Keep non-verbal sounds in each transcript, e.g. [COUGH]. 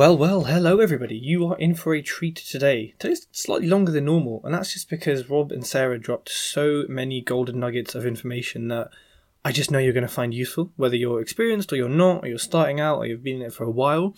Well, well, hello everybody. You are in for a treat today. Today's slightly longer than normal, and that's just because Rob and Sarah dropped so many golden nuggets of information that I just know you're going to find useful, whether you're experienced or you're not, or you're starting out or you've been in it for a while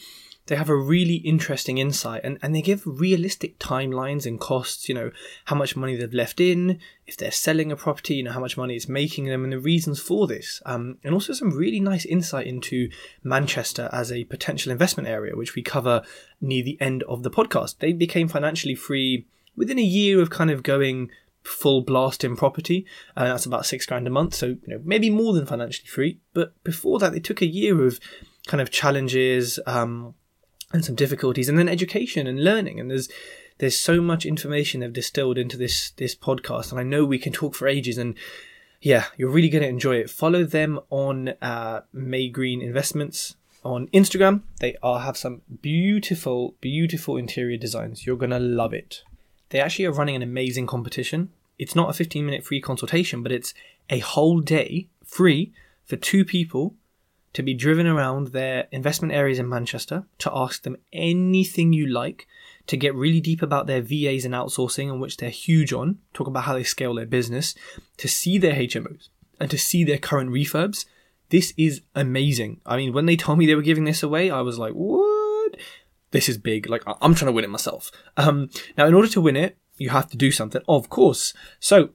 they have a really interesting insight and, and they give realistic timelines and costs, you know, how much money they've left in, if they're selling a property, you know, how much money it's making them and the reasons for this. Um, and also some really nice insight into Manchester as a potential investment area, which we cover near the end of the podcast. They became financially free within a year of kind of going full blast in property. Uh, that's about six grand a month. So, you know, maybe more than financially free. But before that, they took a year of kind of challenges, um, and some difficulties and then education and learning and there's there's so much information they've distilled into this this podcast and i know we can talk for ages and yeah you're really going to enjoy it. Follow them on uh, may green investments on instagram. They are have some beautiful beautiful interior designs. You're going to love it. They actually are running an amazing competition. It's not a 15 minute free consultation but it's a whole day free for two people to be driven around their investment areas in Manchester, to ask them anything you like, to get really deep about their VAs and outsourcing, on which they're huge on, talk about how they scale their business, to see their HMOs and to see their current refurbs. This is amazing. I mean, when they told me they were giving this away, I was like, what? This is big. Like, I'm trying to win it myself. Um, now, in order to win it, you have to do something, of course. So,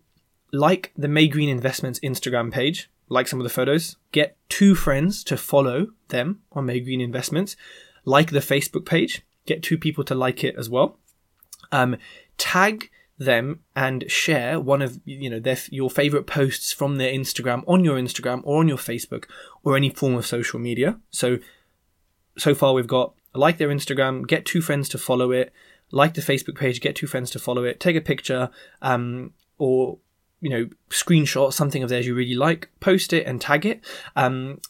like the May Green Investments Instagram page, like some of the photos, get two friends to follow them on May Green Investments, like the Facebook page, get two people to like it as well, um, tag them and share one of you know their your favorite posts from their Instagram on your Instagram or on your Facebook or any form of social media. So so far we've got like their Instagram, get two friends to follow it, like the Facebook page, get two friends to follow it, take a picture, um, or you know, screenshot something of theirs you really like, post it and tag it. Um,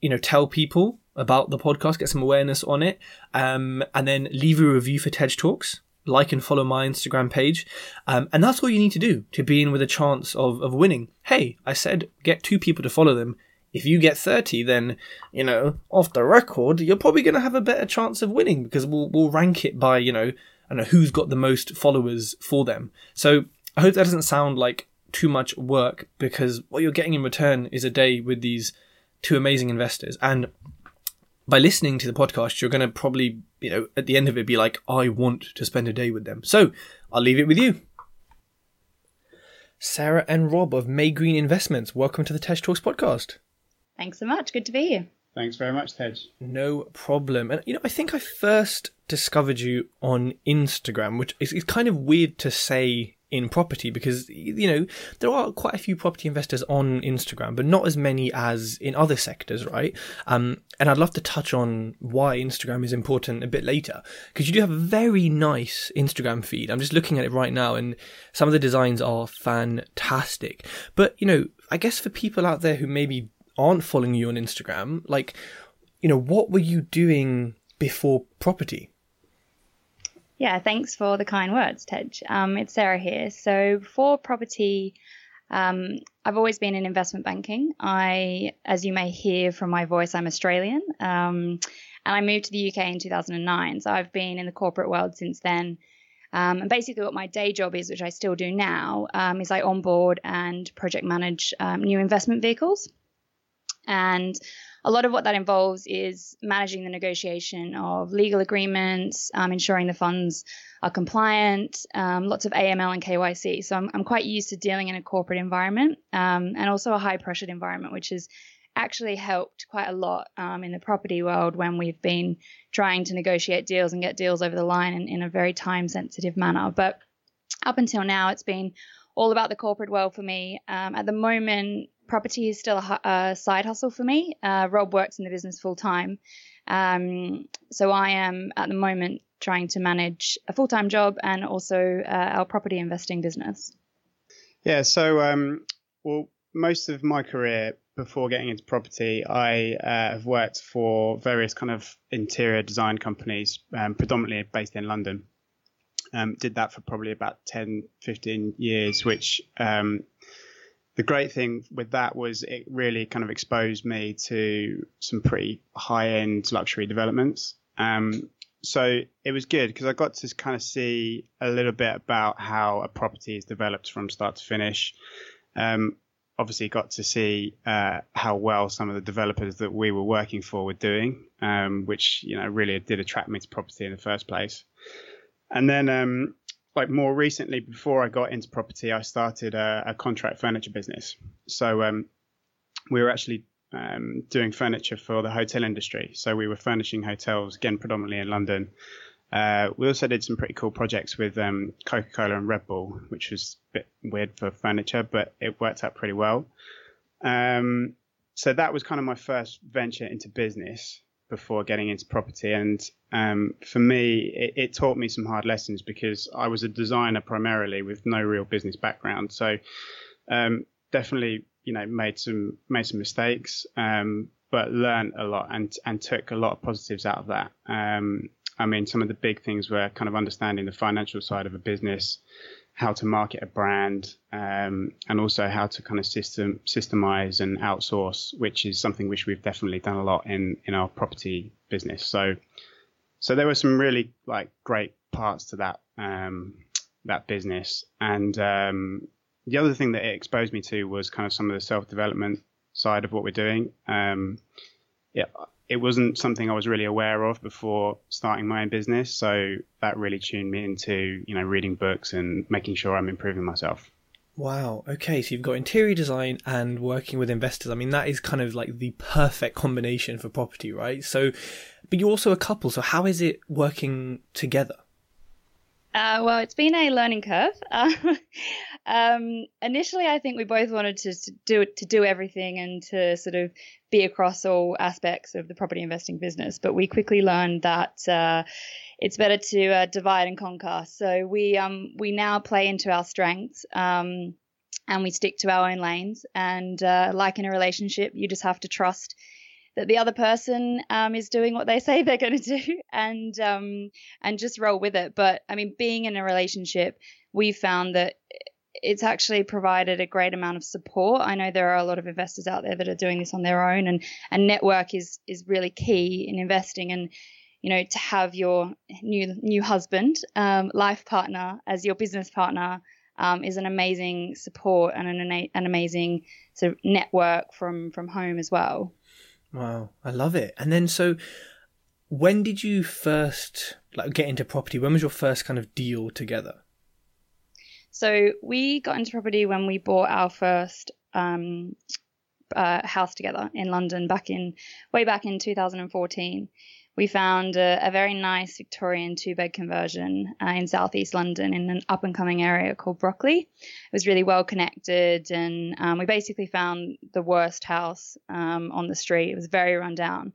you know, tell people about the podcast, get some awareness on it, um, and then leave a review for Tej Talks. Like and follow my Instagram page. Um, and that's all you need to do to be in with a chance of, of winning. Hey, I said get two people to follow them. If you get 30, then, you know, off the record, you're probably going to have a better chance of winning because we'll, we'll rank it by, you know, I know, who's got the most followers for them. So I hope that doesn't sound like too much work because what you're getting in return is a day with these two amazing investors. And by listening to the podcast, you're going to probably, you know, at the end of it be like, I want to spend a day with them. So I'll leave it with you. Sarah and Rob of May Green Investments, welcome to the Tej Talks podcast. Thanks so much. Good to be here. Thanks very much, Tej. No problem. And, you know, I think I first discovered you on Instagram, which is, is kind of weird to say in property because you know there are quite a few property investors on Instagram, but not as many as in other sectors, right? Um, and I'd love to touch on why Instagram is important a bit later because you do have a very nice Instagram feed. I'm just looking at it right now, and some of the designs are fantastic. But you know, I guess for people out there who maybe aren't following you on Instagram, like you know, what were you doing before property? Yeah, thanks for the kind words, Tej. Um, it's Sarah here. So for property, um, I've always been in investment banking. I, as you may hear from my voice, I'm Australian, um, and I moved to the UK in 2009. So I've been in the corporate world since then. Um, and basically, what my day job is, which I still do now, um, is I onboard and project manage um, new investment vehicles. And a lot of what that involves is managing the negotiation of legal agreements, um, ensuring the funds are compliant, um, lots of AML and KYC. So I'm, I'm, quite used to dealing in a corporate environment um, and also a high pressured environment, which has actually helped quite a lot um, in the property world when we've been trying to negotiate deals and get deals over the line in, in a very time sensitive manner. But up until now, it's been all about the corporate world for me. Um, at the moment, property is still a, a side hustle for me. Uh, Rob works in the business full time. Um, so I am at the moment trying to manage a full time job and also uh, our property investing business. Yeah, so um, well, most of my career before getting into property, I uh, have worked for various kind of interior design companies, um, predominantly based in London. Um, did that for probably about 10, 15 years, which um, the great thing with that was it really kind of exposed me to some pretty high end luxury developments. Um, so it was good because I got to kind of see a little bit about how a property is developed from start to finish. Um, obviously got to see uh, how well some of the developers that we were working for were doing, um, which you know really did attract me to property in the first place. And then, um, like more recently, before I got into property, I started a, a contract furniture business. So um, we were actually um, doing furniture for the hotel industry. So we were furnishing hotels again, predominantly in London. Uh, we also did some pretty cool projects with um, Coca Cola and Red Bull, which was a bit weird for furniture, but it worked out pretty well. Um, so that was kind of my first venture into business before getting into property. And um, for me, it, it, taught me some hard lessons because I was a designer primarily with no real business background. So um, definitely, you know, made some made some mistakes, um, but learned a lot and and took a lot of positives out of that. Um, I mean, some of the big things were kind of understanding the financial side of a business, how to market a brand, um, and also how to kind of system systemize and outsource, which is something which we've definitely done a lot in in our property business. So, so there were some really like great parts to that um, that business, and um, the other thing that it exposed me to was kind of some of the self development side of what we're doing. Um, yeah, it wasn't something I was really aware of before starting my own business. So that really tuned me into, you know, reading books and making sure I'm improving myself. Wow. Okay. So you've got interior design and working with investors. I mean, that is kind of like the perfect combination for property, right? So, but you're also a couple. So how is it working together? Uh, well, it's been a learning curve. [LAUGHS] um, initially, I think we both wanted to, to do to do everything and to sort of be across all aspects of the property investing business. But we quickly learned that uh, it's better to uh, divide and conquer. So we um, we now play into our strengths. Um, and we stick to our own lanes. And uh, like in a relationship, you just have to trust that the other person um, is doing what they [LAUGHS] say they're going to do and um, and just roll with it. But I mean, being in a relationship, we found that it's actually provided a great amount of support. I know there are a lot of investors out there that are doing this on their own, and and network is is really key in investing. And you know, to have your new new husband, um, life partner as your business partner. Um, is an amazing support and an, an amazing sort of network from from home as well. Wow, I love it. And then so when did you first like get into property? When was your first kind of deal together? So we got into property when we bought our first um, uh, house together in London back in way back in 2014 we found a, a very nice Victorian two bed conversion uh, in southeast London in an up and coming area called Brockley. It was really well connected, and um, we basically found the worst house um, on the street. It was very run down.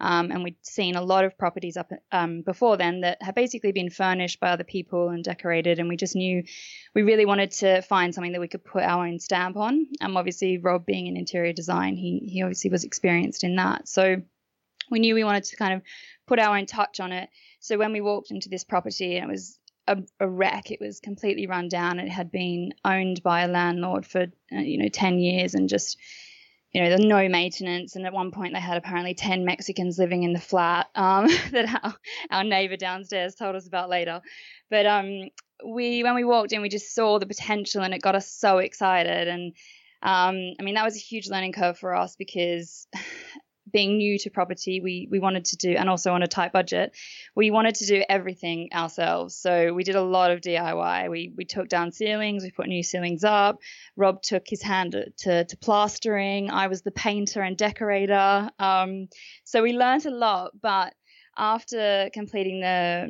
Um, and we'd seen a lot of properties up um, before then that had basically been furnished by other people and decorated, and we just knew we really wanted to find something that we could put our own stamp on. Um, obviously, Rob being in interior design, he he obviously was experienced in that, so we knew we wanted to kind of put our own touch on it. So when we walked into this property, it was a, a, wreck. It was completely run down. It had been owned by a landlord for uh, you know ten years and just you know there's no maintenance. And at one point they had apparently ten Mexicans living in the flat um, [LAUGHS] that our, our neighbor downstairs told us about later. But um, we when we walked in, we just saw the potential and it got us so excited and. Um, I mean, that was a huge learning curve for us because being new to property, we we wanted to do, and also on a tight budget, we wanted to do everything ourselves. So we did a lot of DIY. We we took down ceilings, we put new ceilings up. Rob took his hand to to plastering. I was the painter and decorator. Um, so we learned a lot. But after completing the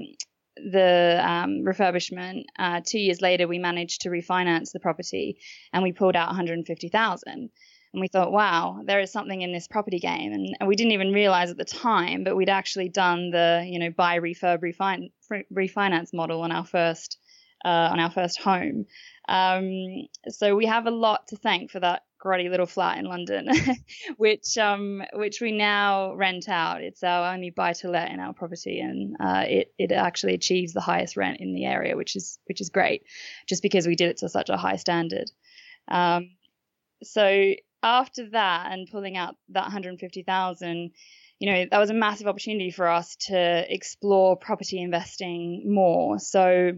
the um, refurbishment, uh, two years later, we managed to refinance the property, and we pulled out 150,000 and we thought, wow, there is something in this property game. And, and we didn't even realize at the time, but we'd actually done the, you know, buy, refurb, refin- refinance model on our first uh, on our first home. Um, so we have a lot to thank for that grotty little flat in London, [LAUGHS] which um, which we now rent out. It's our only buy to let in our property, and uh, it it actually achieves the highest rent in the area, which is which is great, just because we did it to such a high standard. Um, so after that, and pulling out that 150,000 you know, that was a massive opportunity for us to explore property investing more. So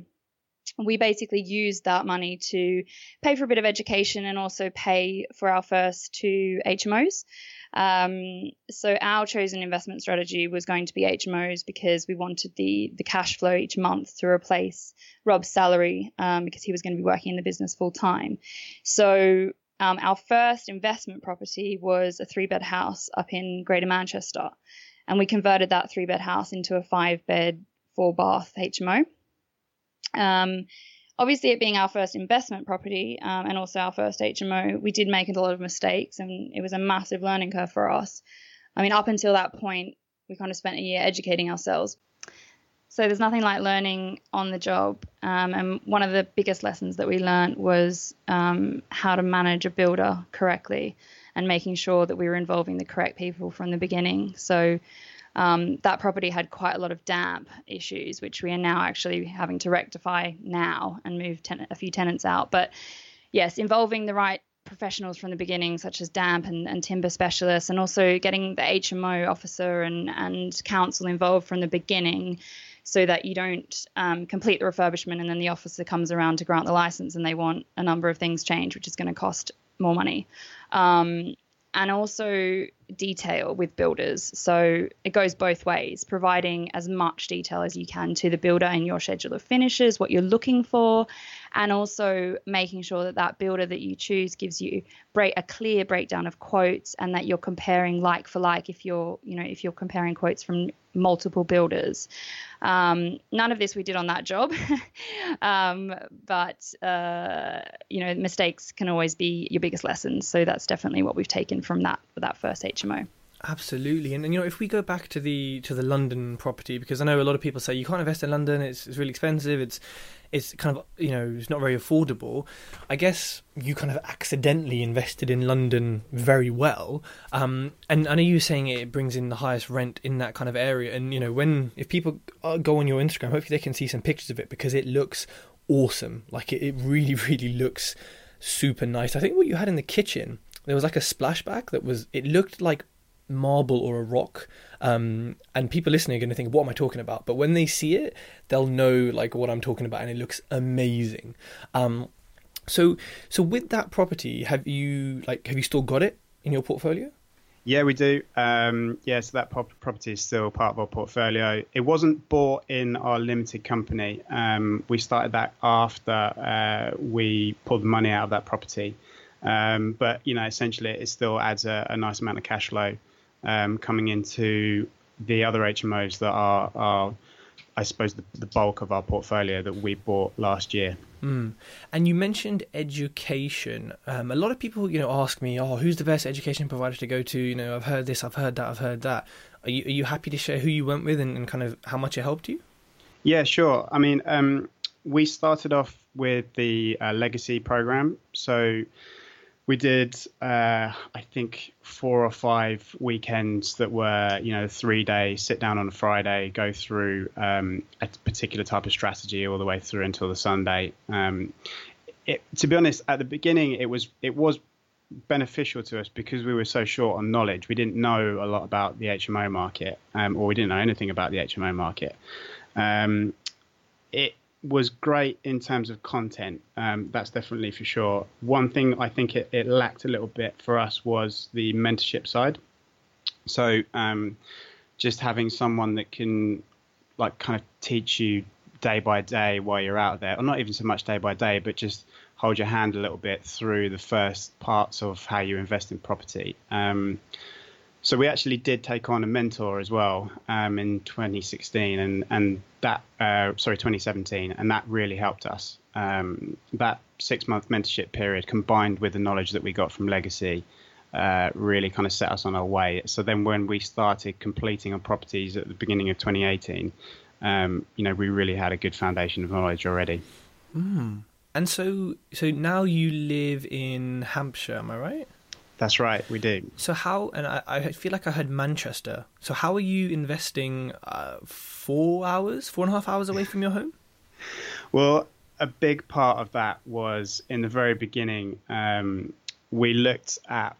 we basically used that money to pay for a bit of education and also pay for our first two HMOs. Um, so our chosen investment strategy was going to be HMOs because we wanted the the cash flow each month to replace Rob's salary um, because he was going to be working in the business full time. So um, our first investment property was a three bed house up in Greater Manchester, and we converted that three bed house into a five bed, four bath HMO. Um, obviously, it being our first investment property um, and also our first HMO, we did make a lot of mistakes, and it was a massive learning curve for us. I mean, up until that point, we kind of spent a year educating ourselves. So there's nothing like learning on the job. Um, and one of the biggest lessons that we learned was um, how to manage a builder correctly and making sure that we were involving the correct people from the beginning. So um, that property had quite a lot of damp issues, which we are now actually having to rectify now and move ten- a few tenants out. But yes, involving the right professionals from the beginning, such as damp and, and, timber specialists, and also getting the HMO officer and, and council involved from the beginning so that you don't um, complete the refurbishment and then the officer comes around to grant the license and they want a number of things changed, which is going to cost more money. Um, and also detail with builders. So it goes both ways, providing as much detail as you can to the builder in your schedule of finishes, what you're looking for, and also making sure that that builder that you choose gives you break, a clear breakdown of quotes and that you're comparing like for like if you're, you know, if you're comparing quotes from multiple builders. Um, none of this we did on that job, [LAUGHS] um, but uh, you know mistakes can always be your biggest lessons. So that's definitely what we've taken from that that first HMO. Absolutely, and, and you know if we go back to the to the London property, because I know a lot of people say you can't invest in London; it's, it's really expensive. It's it's kind of you know it's not very affordable. I guess you kind of accidentally invested in London very well, um, and I know you were saying it brings in the highest rent in that kind of area. And you know when if people go on your Instagram, hopefully they can see some pictures of it because it looks awesome. Like it, it really [LAUGHS] really looks super nice. I think what you had in the kitchen there was like a splashback that was it looked like marble or a rock um, and people listening are going to think what am i talking about? But when they see it they'll know like what i'm talking about and it looks amazing. Um, so so with that property have you like have you still got it in your portfolio? Yeah we do. Um, yeah so that property is still part of our portfolio. It wasn't bought in our limited company. Um, we started that after uh, we pulled the money out of that property um, but you know essentially it still adds a, a nice amount of cash flow um, coming into the other HMOs that are, are I suppose, the, the, bulk of our portfolio that we bought last year. Mm. And you mentioned education. Um, a lot of people, you know, ask me, "Oh, who's the best education provider to go to?" You know, I've heard this, I've heard that, I've heard that. Are you are you happy to share who you went with and, and kind of how much it helped you? Yeah, sure. I mean, um, we started off with the uh, legacy program, so we did uh, I think four or five weekends that were you know three days sit down on a Friday go through um, a particular type of strategy all the way through until the Sunday. Um, it, to be honest, at the beginning it was it was beneficial to us because we were so short on knowledge. We didn't know a lot about the HMO market, um, or we didn't know anything about the HMO market. Um, it was great in terms of content. Um, that's definitely for sure. One thing I think it, it, lacked a little bit for us was the mentorship side. So um, just having someone that can like kind of teach you day by day while you're out there, or not even so much day by day, but just hold your hand a little bit through the first parts of how you invest in property. Um, so we actually did take on a mentor as well um, in 2016, and and that uh, sorry 2017, and that really helped us. Um, that six month mentorship period, combined with the knowledge that we got from Legacy, uh, really kind of set us on our way. So then when we started completing our properties at the beginning of 2018, um, you know, we really had a good foundation of knowledge already. Mm. And so, so now you live in Hampshire, am I right? That's right, we do. So how? And I, I feel like I heard Manchester. So how are you investing uh, four hours, four and a half hours away from your home? Well, a big part of that was in the very beginning. Um, we looked at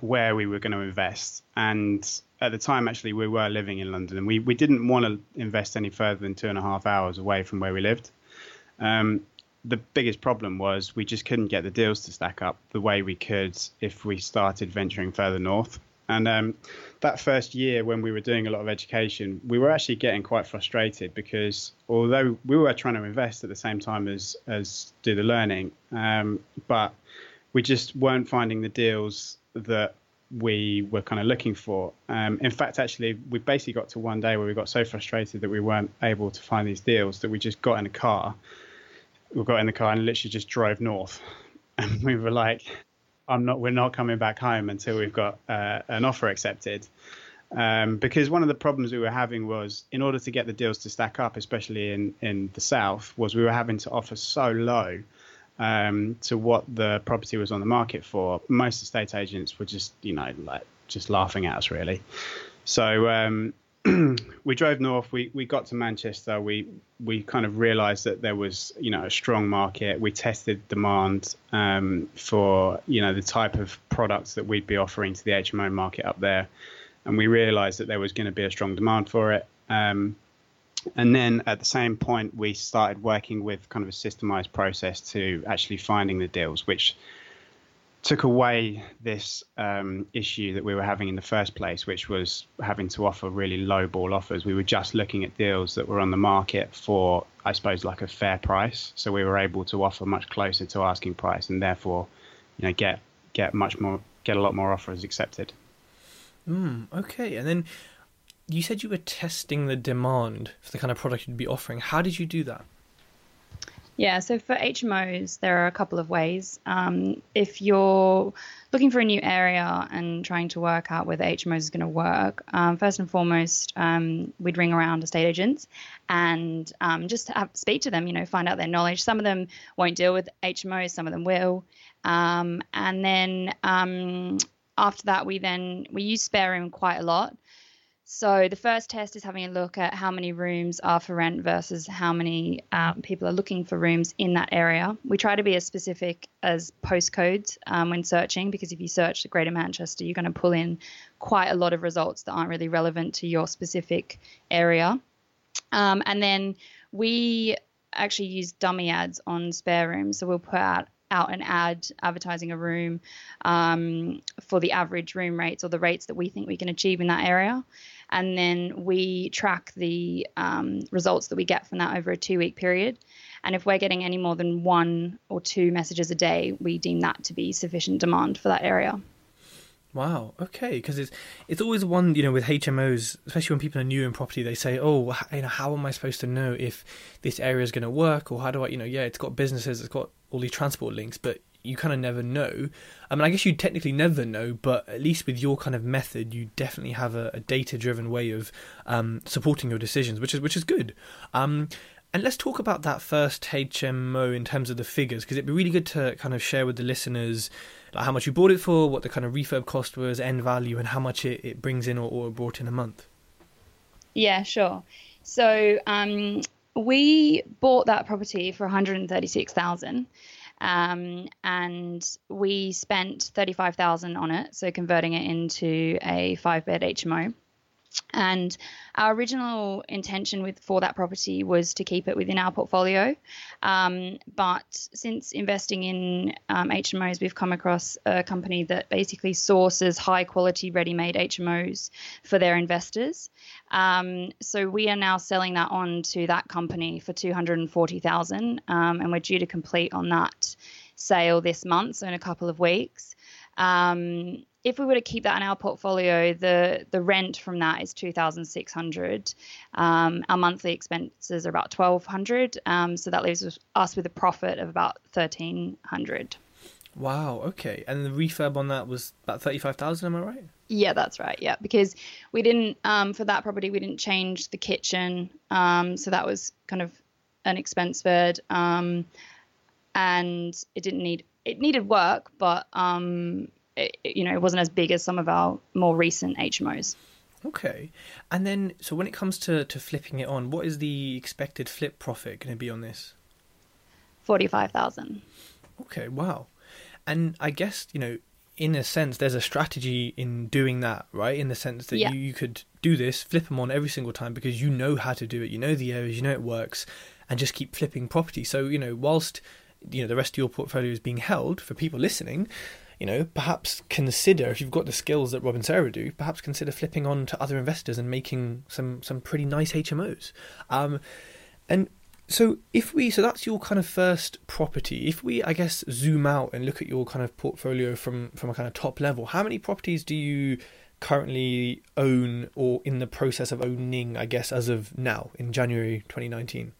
where we were going to invest, and at the time, actually, we were living in London, and we we didn't want to invest any further than two and a half hours away from where we lived. Um, the biggest problem was we just couldn't get the deals to stack up the way we could if we started venturing further north. And um, that first year, when we were doing a lot of education, we were actually getting quite frustrated because although we were trying to invest at the same time as as do the learning, um, but we just weren't finding the deals that we were kind of looking for. Um, in fact, actually, we basically got to one day where we got so frustrated that we weren't able to find these deals that we just got in a car. We got in the car and literally just drove north, [LAUGHS] and we were like, "I'm not. We're not coming back home until we've got uh, an offer accepted." Um, because one of the problems we were having was, in order to get the deals to stack up, especially in in the south, was we were having to offer so low um, to what the property was on the market for, most estate agents were just, you know, like just laughing at us really. So um, [CLEARS THROAT] we drove north. We we got to Manchester. We we kind of realised that there was, you know, a strong market. We tested demand um, for, you know, the type of products that we'd be offering to the HMO market up there, and we realised that there was going to be a strong demand for it. Um, and then at the same point, we started working with kind of a systemized process to actually finding the deals, which took away this um, issue that we were having in the first place, which was having to offer really low ball offers. We were just looking at deals that were on the market for, I suppose, like a fair price. So we were able to offer much closer to asking price, and therefore, you know, get get much more, get a lot more offers accepted. Mm, okay, and then you said you were testing the demand for the kind of product you'd be offering. How did you do that? Yeah, so for HMOs, there are a couple of ways. Um, if you're looking for a new area and trying to work out whether HMOs is going to work, um, first and foremost, um, we'd ring around estate agents and um, just have, speak to them, you know, find out their knowledge. Some of them won't deal with HMOs, some of them will. Um, and then um, after that, we then we use SpareRoom quite a lot. So the first test is having a look at how many rooms are for rent versus how many um, people are looking for rooms in that area. We try to be as specific as postcodes um, when searching because if you search the Greater Manchester, you're going to pull in quite a lot of results that aren't really relevant to your specific area. Um, and then we actually use dummy ads on spare rooms. So we'll put out out an ad advertising a room um, for the average room rates or the rates that we think we can achieve in that area and then we track the um, results that we get from that over a two week period. And if we're getting any more than one or two messages a day, we deem that to be sufficient demand for that area. Wow. Okay. Because it's it's always one you know with HMOs, especially when people are new in property, they say, "Oh, you know, how am I supposed to know if this area is going to work, or how do I, you know, yeah, it's got businesses, it's got all these transport links, but you kind of never know. I mean, I guess you technically never know, but at least with your kind of method, you definitely have a, a data-driven way of um, supporting your decisions, which is which is good. Um, and let's talk about that first HMO in terms of the figures, because it'd be really good to kind of share with the listeners like how much you bought it for, what the kind of refurb cost was, end value, and how much it, it brings in or, or brought in a month. Yeah, sure. So um, we bought that property for 136,000 um, and we spent 35,000 on it, so converting it into a five bed HMO. And our original intention with for that property was to keep it within our portfolio, um, but since investing in um, HMOs, we've come across a company that basically sources high quality ready-made HMOs for their investors. Um, so we are now selling that on to that company for two hundred and forty thousand, um, and we're due to complete on that sale this month, so in a couple of weeks. Um, if we were to keep that in our portfolio, the the rent from that is two thousand six hundred. Um, our monthly expenses are about twelve hundred, um, so that leaves us with a profit of about thirteen hundred. Wow. Okay. And the refurb on that was about thirty five thousand. Am I right? Yeah, that's right. Yeah, because we didn't um, for that property we didn't change the kitchen, um, so that was kind of an expense bird. Um, and it didn't need it needed work, but um, it, you know, it wasn't as big as some of our more recent HMOs. Okay, and then so when it comes to to flipping it on, what is the expected flip profit going to be on this? Forty five thousand. Okay, wow, and I guess you know in a sense, there's a strategy in doing that, right? In the sense that yeah. you, you could do this, flip them on every single time because you know how to do it, you know the areas, you know it works, and just keep flipping property. So, you know, whilst you know the rest of your portfolio is being held for people listening, you know, perhaps consider if you've got the skills that Rob and Sarah do, perhaps consider flipping on to other investors and making some some pretty nice HMOs. Um, and so if we so that's your kind of first property. If we I guess zoom out and look at your kind of portfolio from from a kind of top level, how many properties do you currently own or in the process of owning, I guess, as of now in January 2019?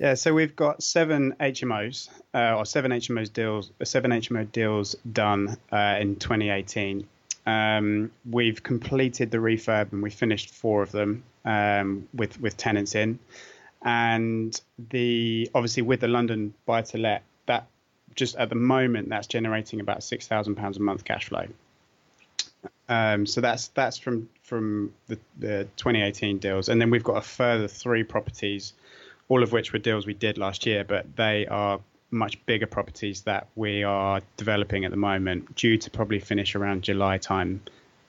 Yeah, so we've got seven HMOs uh, or seven HMOs deals, uh, seven HMO deals done uh, in 2018. Um, we've completed the refurb and we finished four of them um, with with tenants in, and the obviously with the London buy to let that just at the moment that's generating about six thousand pounds a month cash flow. Um, so that's that's from from the, the 2018 deals, and then we've got a further three properties all of which were deals we did last year, but they are much bigger properties that we are developing at the moment, due to probably finish around July time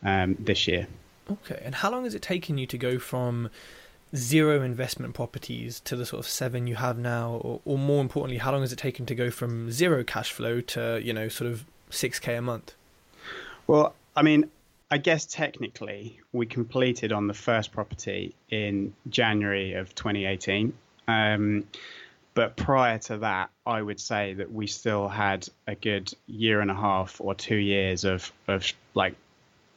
um, this year. Okay, and how long has it taken you to go from zero investment properties to the sort of seven you have now, or, or more importantly, how long has it taken to go from zero cash flow to you know sort of six k a month? Well, I mean, I guess technically we completed on the first property in January of 2018. Um, but prior to that, I would say that we still had a good year and a half or two years of, of like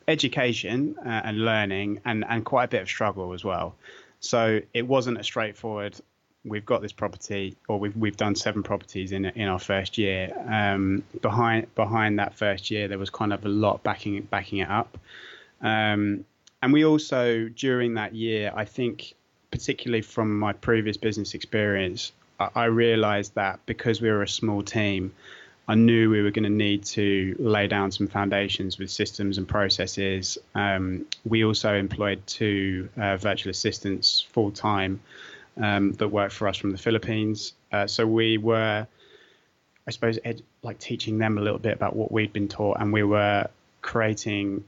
education uh, and learning and, and quite a bit of struggle as well. So it wasn't a straightforward. We've got this property, or we've we've done seven properties in in our first year. Um, behind behind that first year, there was kind of a lot backing backing it up, um, and we also during that year, I think particularly from my previous business experience, I, I realized that because we were a small team, I knew we were going to need to lay down some foundations with systems and processes. Um, we also employed two uh, virtual assistants full time um, that worked for us from the Philippines. Uh, so we were, I suppose, ed- like teaching them a little bit about what we'd been taught, and we were creating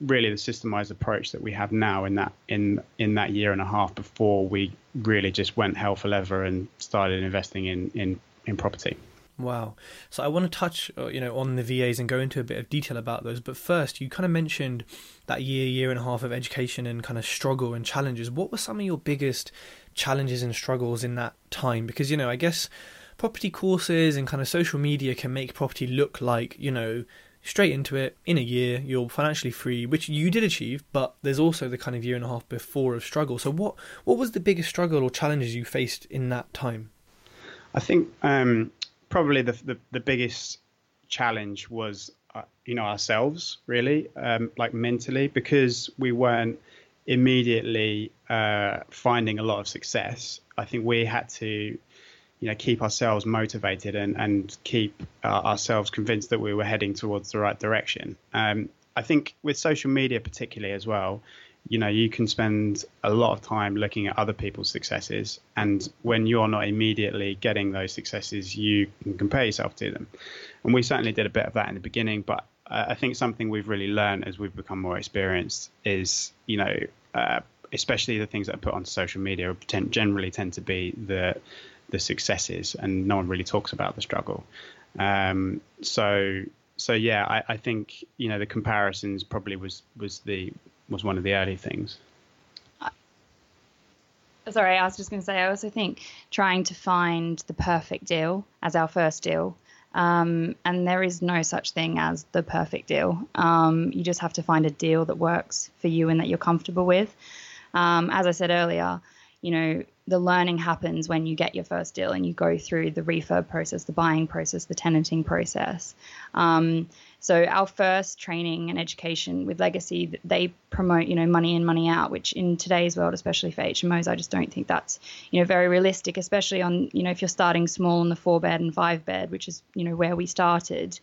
really the systemized approach that we have now in that in in that year and a half before we really just went hell for leather and started investing in in in property. Wow. So I want to touch, uh, you know, on the VAs and go into a bit of detail about those. But first, you kind of mentioned that year, year and a half of education and kind of struggle and challenges. What were some of your biggest challenges and struggles in that time? Because you know, I guess property courses and kind of social media can make property look like you know straight into it in a year you're financially free which you did achieve but there's also the kind of year and a half before of struggle. So what what was the biggest struggle or challenges you faced in that time? I think um, probably the, the, the biggest challenge was uh, you know ourselves really um, like mentally because we weren't immediately uh, finding a lot of success. I think we had to you know keep ourselves motivated and and keep uh, ourselves convinced that we were heading towards the right direction. Um, I think with social media particularly as well, you know you can spend a lot of time looking at other people's successes, and when you're not immediately getting those successes, you can compare yourself to them. And we certainly did a bit of that in the beginning, but I think something we've really learned as we've become more experienced is you know. Uh, especially the things that are put on social media generally tend to be the the successes, and no one really talks about the struggle. Um, so so yeah, I, I think you know the comparisons probably was was the was one of the early things. Sorry, I was just going to say. I also think trying to find the perfect deal as our first deal um, and there is no such thing as the perfect deal. Um, you just have to find a deal that works for you and that you're comfortable with. Um, as I said earlier, you know, the learning happens when you get your first deal and you go through the refurb process, the buying process, the tenanting process. Um, so our first training and education with Legacy, they promote, you know, money in, money out, which in today's world, especially for HMOs, I just don't think that's, you know, very realistic, especially on, you know, if you're starting small on the four bed and five bed, which is, you know, where we started,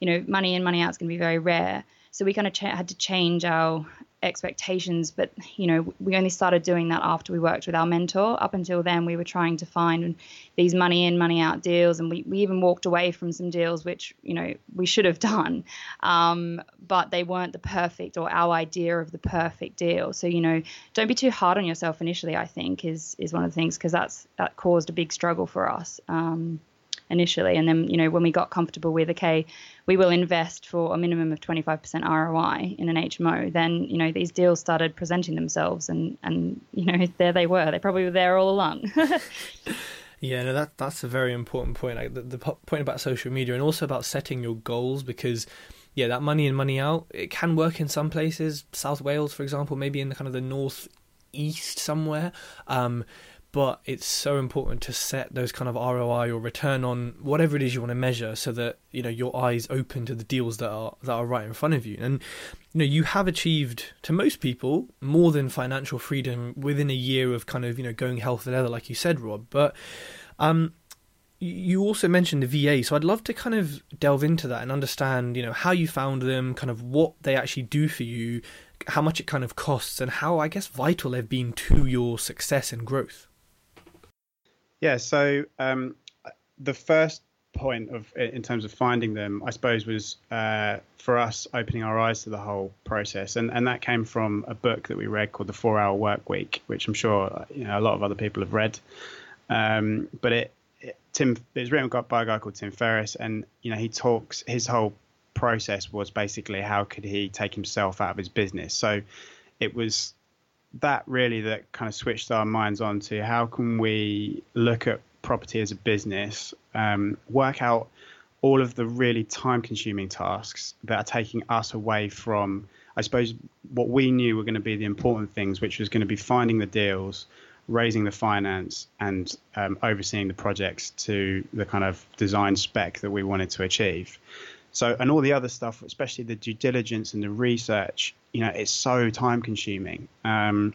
you know, money in, money out is going to be very rare. So we kind of ch- had to change our expectations but you know we only started doing that after we worked with our mentor. Up until then we were trying to find these money in money out deals and we, we even walked away from some deals which you know we should have done um, but they weren't the perfect or our idea of the perfect deal. So you know don't be too hard on yourself initially i think is is one of the things because that's that caused a big struggle for us um, initially. And then, you know, when we got comfortable with, okay, we will invest for a minimum of 25% ROI in an HMO, then, you know, these deals started presenting themselves and, and you know, [LAUGHS] there they were. They probably were there all along. [LAUGHS] Yeah, no, that that's a very important point. Like the, the point about social media and also about setting your goals because yeah, that money in money out it can work in some places. South Wales, for example, maybe in the kind of the north east somewhere. Um, but it's so important to set those kind of ROI or return on whatever it is you want to measure so that you know your eyes open to the deals that are that are right in front of you and you know you have achieved to most people more than financial freedom within a year of kind of you know going health and leather like you said Rob but um you also mentioned the VA, so I'd love to kind of delve into that and understand, you know, how you found them, kind of what they actually do for you, how much it kind of costs, and how I guess vital they've been to your success and growth. Yeah, so um, the first point of in terms of finding them, I suppose, was uh, for us opening our eyes to the whole process, and and that came from a book that we read called The Four Hour Work Week, which I'm sure you know a lot of other people have read. Um, but it, it Tim it's written by a guy called Tim Ferriss, and you know he talks his whole process was basically how could he take himself out of his business. So it was that really that kind of switched our minds on to how can we look at property as a business, um, work out all of the really time consuming tasks that are taking us away from, I suppose, what we knew were going to be the important things, which was going to be finding the deals, raising the finance, and um, overseeing the projects to the kind of design spec that we wanted to achieve. So, and all the other stuff, especially the due diligence and the research, you know, it's so time consuming. Um,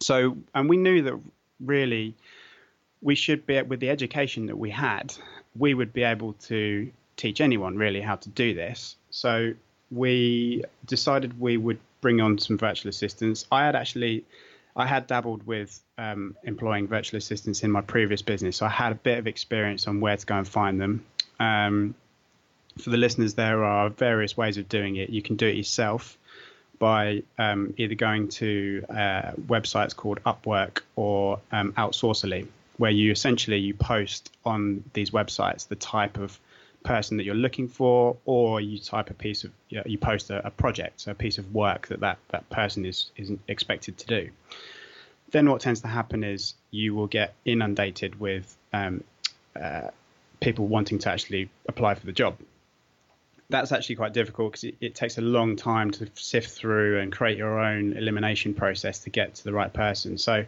so, and we knew that really we should be, with the education that we had, we would be able to teach anyone really how to do this. So, we decided we would bring on some virtual assistants. I had actually, I had dabbled with um, employing virtual assistants in my previous business, so I had a bit of experience on where to go and find them. Um, for the listeners, there are various ways of doing it. You can do it yourself by um, either going to uh, websites called Upwork or um, Outsourcely, where you essentially you post on these websites the type of person that you're looking for, or you type a piece of you, know, you post a, a, project, so a piece of work that that, that person is is expected to do. Then what tends to happen is you will get inundated with um, uh, people wanting to actually apply for the job that's actually quite difficult because it, it, takes a long time to sift through and create your own elimination process to get to the right person. So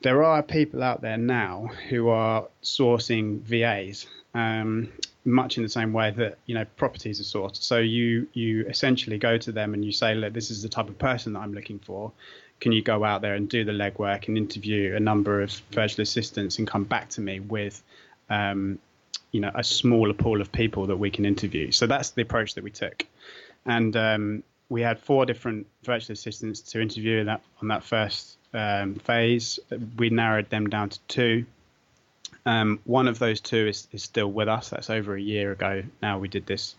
there are people out there now who are sourcing VAs, um, much in the same way that you know properties are sourced. So you you essentially go to them and you say, look, this is the type of person that I'm looking for. Can you go out there and do the legwork and interview a number of virtual assistants and come back to me with um, you know a smaller pool of people that we can interview. So that's the approach that we took, and um, we had four different virtual assistants to interview that on that first um, phase. We narrowed them down to two. Um, one of those two is, is still with us. That's over a year ago now. We did this.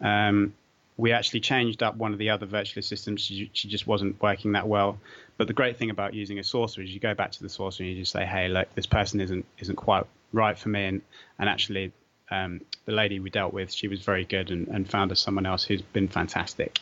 Um, we actually changed up one of the other virtual assistants. She, she, just wasn't working that well. But the great thing about using a sourcer is you go back to the sourcer and you just say, "Hey, look, this person isn't isn't quite right for me. And and actually, um, the lady we dealt with, she was very good and, and found us someone else who's been fantastic.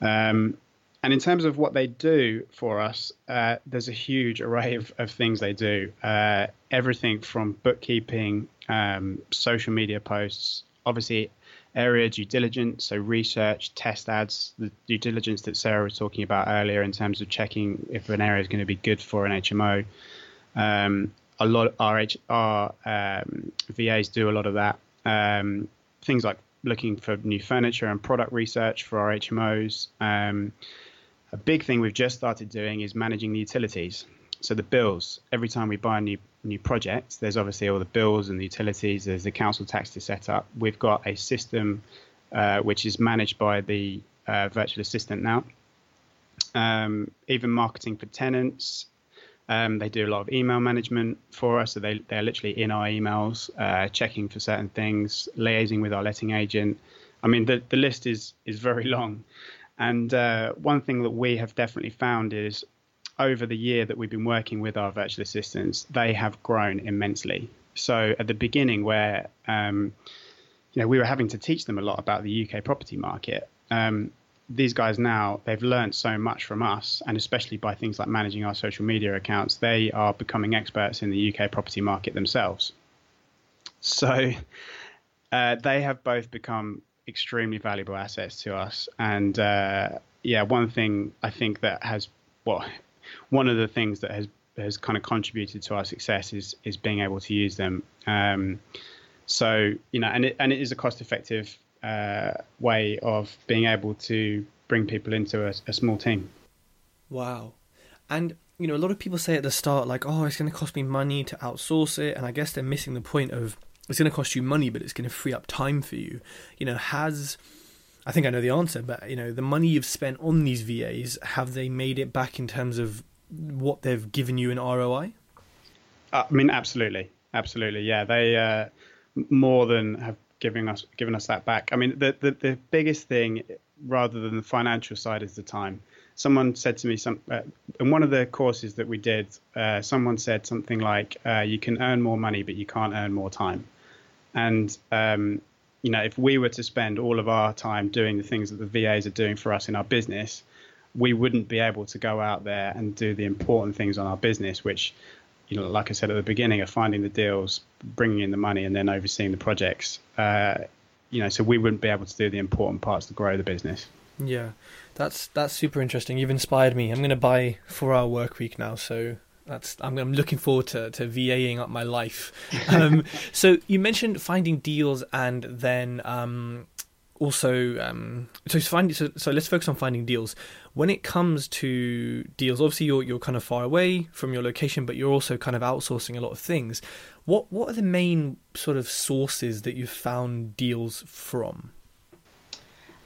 Um, and in terms of what they do for us, uh, there's a huge array of, of things they do. Uh, everything from bookkeeping, um, social media posts, obviously area due diligence, so research, test ads, the due diligence that Sarah was talking about earlier in terms of checking if an area is going to be good for an HMO. Um, a lot of our, H, our um, VAs do a lot of that. Um, things like looking for new furniture and product research for our HMOs. Um, a big thing we've just started doing is managing the utilities. So the bills. Every time we buy a new new project, there's obviously all the bills and the utilities. There's the council tax to set up. We've got a system uh, which is managed by the uh, virtual assistant now. Um, even marketing for tenants. Um, they do a lot of email management for us, so they, they're literally in our emails, uh, checking for certain things, liaising with our letting agent. I mean, the, the list is is very long. And uh, one thing that we have definitely found is over the year that we've been working with our virtual assistants, they have grown immensely. So at the beginning, where um, you know we were having to teach them a lot about the UK property market, um, these guys now they've learned so much from us, and especially by things like managing our social media accounts, they are becoming experts in the UK property market themselves. So uh, they have both become extremely valuable assets to us, and uh, yeah, one thing I think that has well one of the things that has has kind of contributed to our success is is being able to use them. Um, so you know, and it and it is a cost effective uh, way of being able to bring people into a, a small team. Wow, and you know, a lot of people say at the start like, "Oh, it's going to cost me money to outsource it," and I guess they're missing the point of it's going to cost you money, but it's going to free up time for you. You know, has I think I know the answer, but you know, the money you've spent on these VAs, have they made it back in terms of what they've given you in ROI? Uh, I mean, absolutely, absolutely. Yeah, they uh, more than have given us given us that back. I mean, the, the the biggest thing, rather than the financial side, is the time. Someone said to me some uh, in one of the courses that we did. Uh, someone said something like, uh, "You can earn more money, but you can't earn more time." And um, you know, if we were to spend all of our time doing the things that the VAs are doing for us in our business, we wouldn't be able to go out there and do the important things on our business, which, you know, like I said at the beginning, of finding the deals, bringing in the money, and then overseeing the projects. Uh, you know, so we wouldn't be able to do the important parts to grow the business. Yeah, that's that's super interesting. You've inspired me. I'm going to buy four hour work week now, so that's I'm, I'm looking forward to, to VAing up my life. [LAUGHS] Um, so you mentioned finding deals and then um, also um, so find so, so let's focus on finding deals. When it comes to deals, obviously you're you're kind of far away from your location, but you're also kind of outsourcing a lot of things. What what are the main sort of sources that you've found deals from?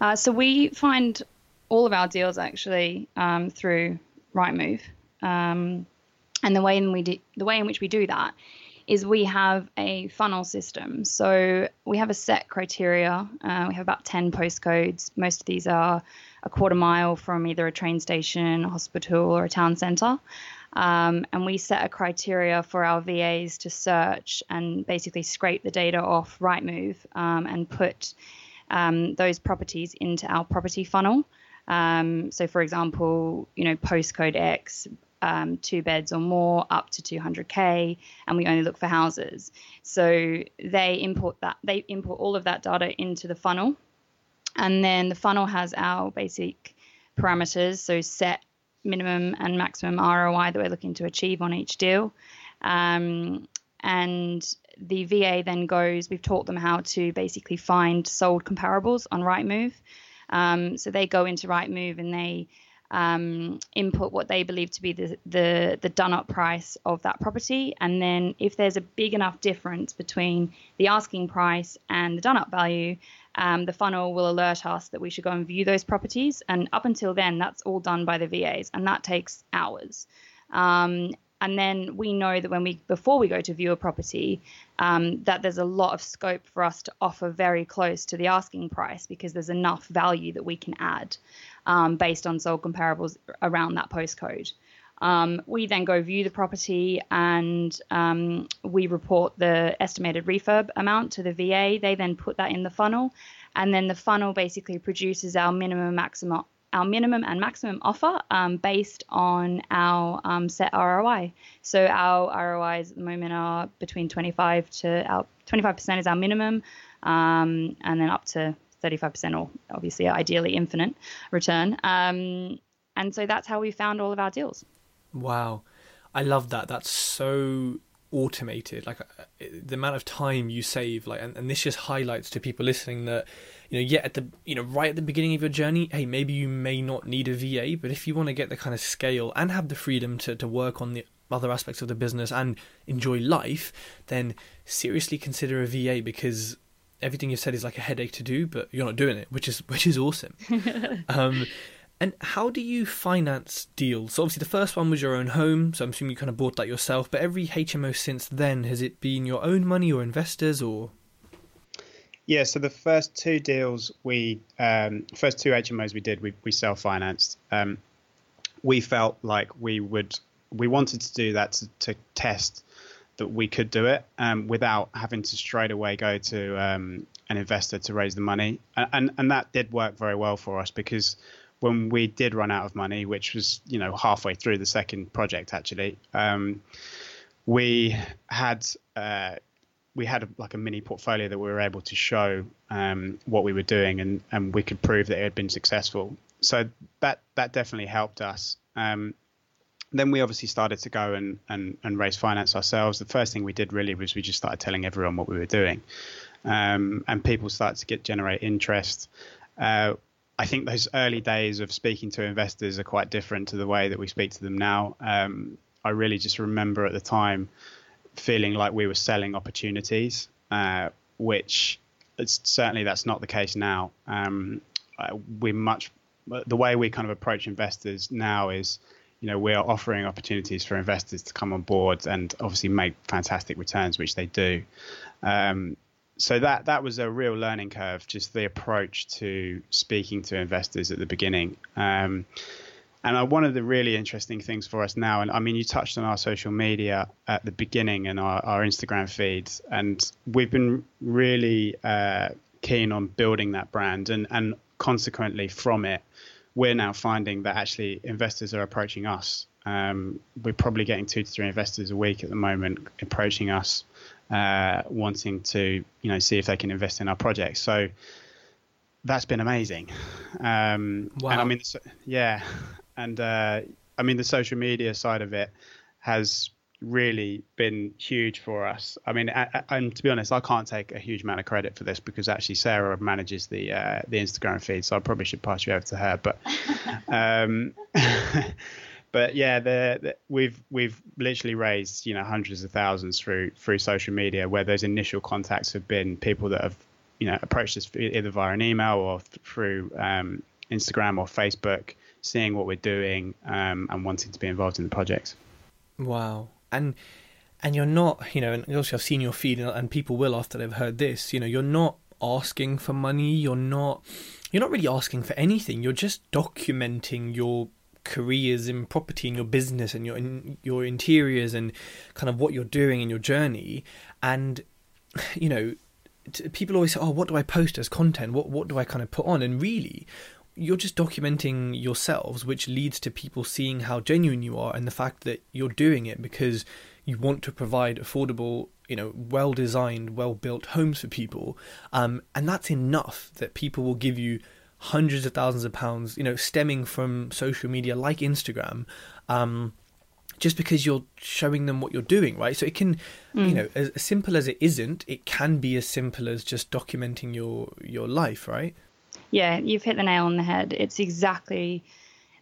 Uh, so we find all of our deals actually um, through Rightmove. Um, and the way in we do, the way in which we do that is we have a funnel system. So we have a set criteria. Uh, we have about 10 postcodes. Most of these are a quarter mile from either a train station, a hospital, or a town centre. Um, and we set a criteria for our VAs to search and basically scrape the data off Rightmove um, and put um, those properties into our property funnel. Um, so, for example, you know, postcode X, um, two beds or more up to 200k, and we only look for houses. So they import that they import all of that data into the funnel, and then the funnel has our basic parameters, so set minimum and maximum ROI that we're looking to achieve on each deal. Um, and the VA then goes, we've taught them how to basically find sold comparables on Rightmove. Um, so they go into Rightmove and they um, input what they believe to be the, the, the done up price of that property. And then if there's a big enough difference between the asking price and the done up value, um, the funnel will alert us that we should go and view those properties. And up until then, that's all done by the VAs, and that takes hours. Um, and then we know that when we before we go to view a property um, that there's a lot of scope for us to offer very close to the asking price because there's enough value that we can add um, based on sold comparables around that postcode. Um, we then go view the property and um, we report the estimated refurb amount to the VA. They then put that in the funnel, and then the funnel basically produces our minimum maximum our minimum and maximum offer um, based on our um, set ROI. So our ROIs at the moment are between 25 to our 25% is our minimum, um, and then up to 35% or obviously ideally infinite return. Um, and so that's how we found all of our deals. Wow. I love that. That's so automated like uh, the amount of time you save like and, and this just highlights to people listening that you know yet at the you know right at the beginning of your journey hey maybe you may not need a va but if you want to get the kind of scale and have the freedom to, to work on the other aspects of the business and enjoy life then seriously consider a va because everything you said is like a headache to do but you're not doing it which is which is awesome [LAUGHS] um and how do you finance deals? So obviously, the first one was your own home, so I'm assuming you kind of bought that yourself. But every HMO since then, has it been your own money or investors or? Yeah, so the first two deals we, um, first two HMOs we did, we, we self financed. Um, we felt like we would, we wanted to do that to, to test that we could do it um, without having to straight away go to um, an investor to raise the money, and, and and that did work very well for us because when we did run out of money, which was you know halfway through the second project actually, um, we had uh, we had a, like a mini portfolio that we were able to show um, what we were doing, and and we could prove that it had been successful. So that that definitely helped us. Um, then we obviously started to go and, and, and raise finance ourselves. The first thing we did really was we just started telling everyone what we were doing, um, and people started to get generate interest. Uh, I think those early days of speaking to investors are quite different to the way that we speak to them now. Um, I really just remember at the time feeling like we were selling opportunities, uh, which certainly that's not the case now. Um, we much the way we kind of approach investors now is, you know, we are offering opportunities for investors to come on board and obviously make fantastic returns, which they do. Um, so that that was a real learning curve, just the approach to speaking to investors at the beginning. Um, and uh, one of the really interesting things for us now, and I mean, you touched on our social media at the beginning and our, our Instagram feeds, and we've been really uh, keen on building that brand, and and consequently from it, we're now finding that actually investors are approaching us. Um, we're probably getting two to three investors a week at the moment approaching us uh, wanting to you know see if they can invest in our project. So that's been amazing. Um, wow. And I mean, yeah, and uh, I mean the social media side of it has really been huge for us. I mean, and to be honest, I can't take a huge amount of credit for this because actually Sarah manages the uh, the Instagram feed, so I probably should pass you over to her. But [LAUGHS] um, [LAUGHS] but yeah, the, the, we've we've literally raised you know hundreds of thousands through through social media, where those initial contacts have been people that have you know approached us either via an email or through um, Instagram or Facebook, seeing what we're doing um, and wanting to be involved in the project. Wow, and and you're not you know, and also I've seen your feed, and, and people will after they've heard this. You know, you're not asking for money. You're not you're not really asking for anything. You're just documenting your careers in property and your business and your in, your interiors and kind of what you're doing in your journey and [LAUGHS] you know people always say oh what do i post as content what what do i kind of put on and really you're just documenting yourselves which leads to people seeing how genuine you are and the fact that you're doing it because you want to provide affordable you know well designed well built homes for people um, and that's enough that people will give you hundreds of thousands of pounds, you know, stemming from social media like Instagram, um, just because you're showing them what you're doing, right? So it can, mm. you know, as, as simple as it isn't, it can be as simple as just documenting your your life, right? Yeah, you've hit the nail on the head. It's exactly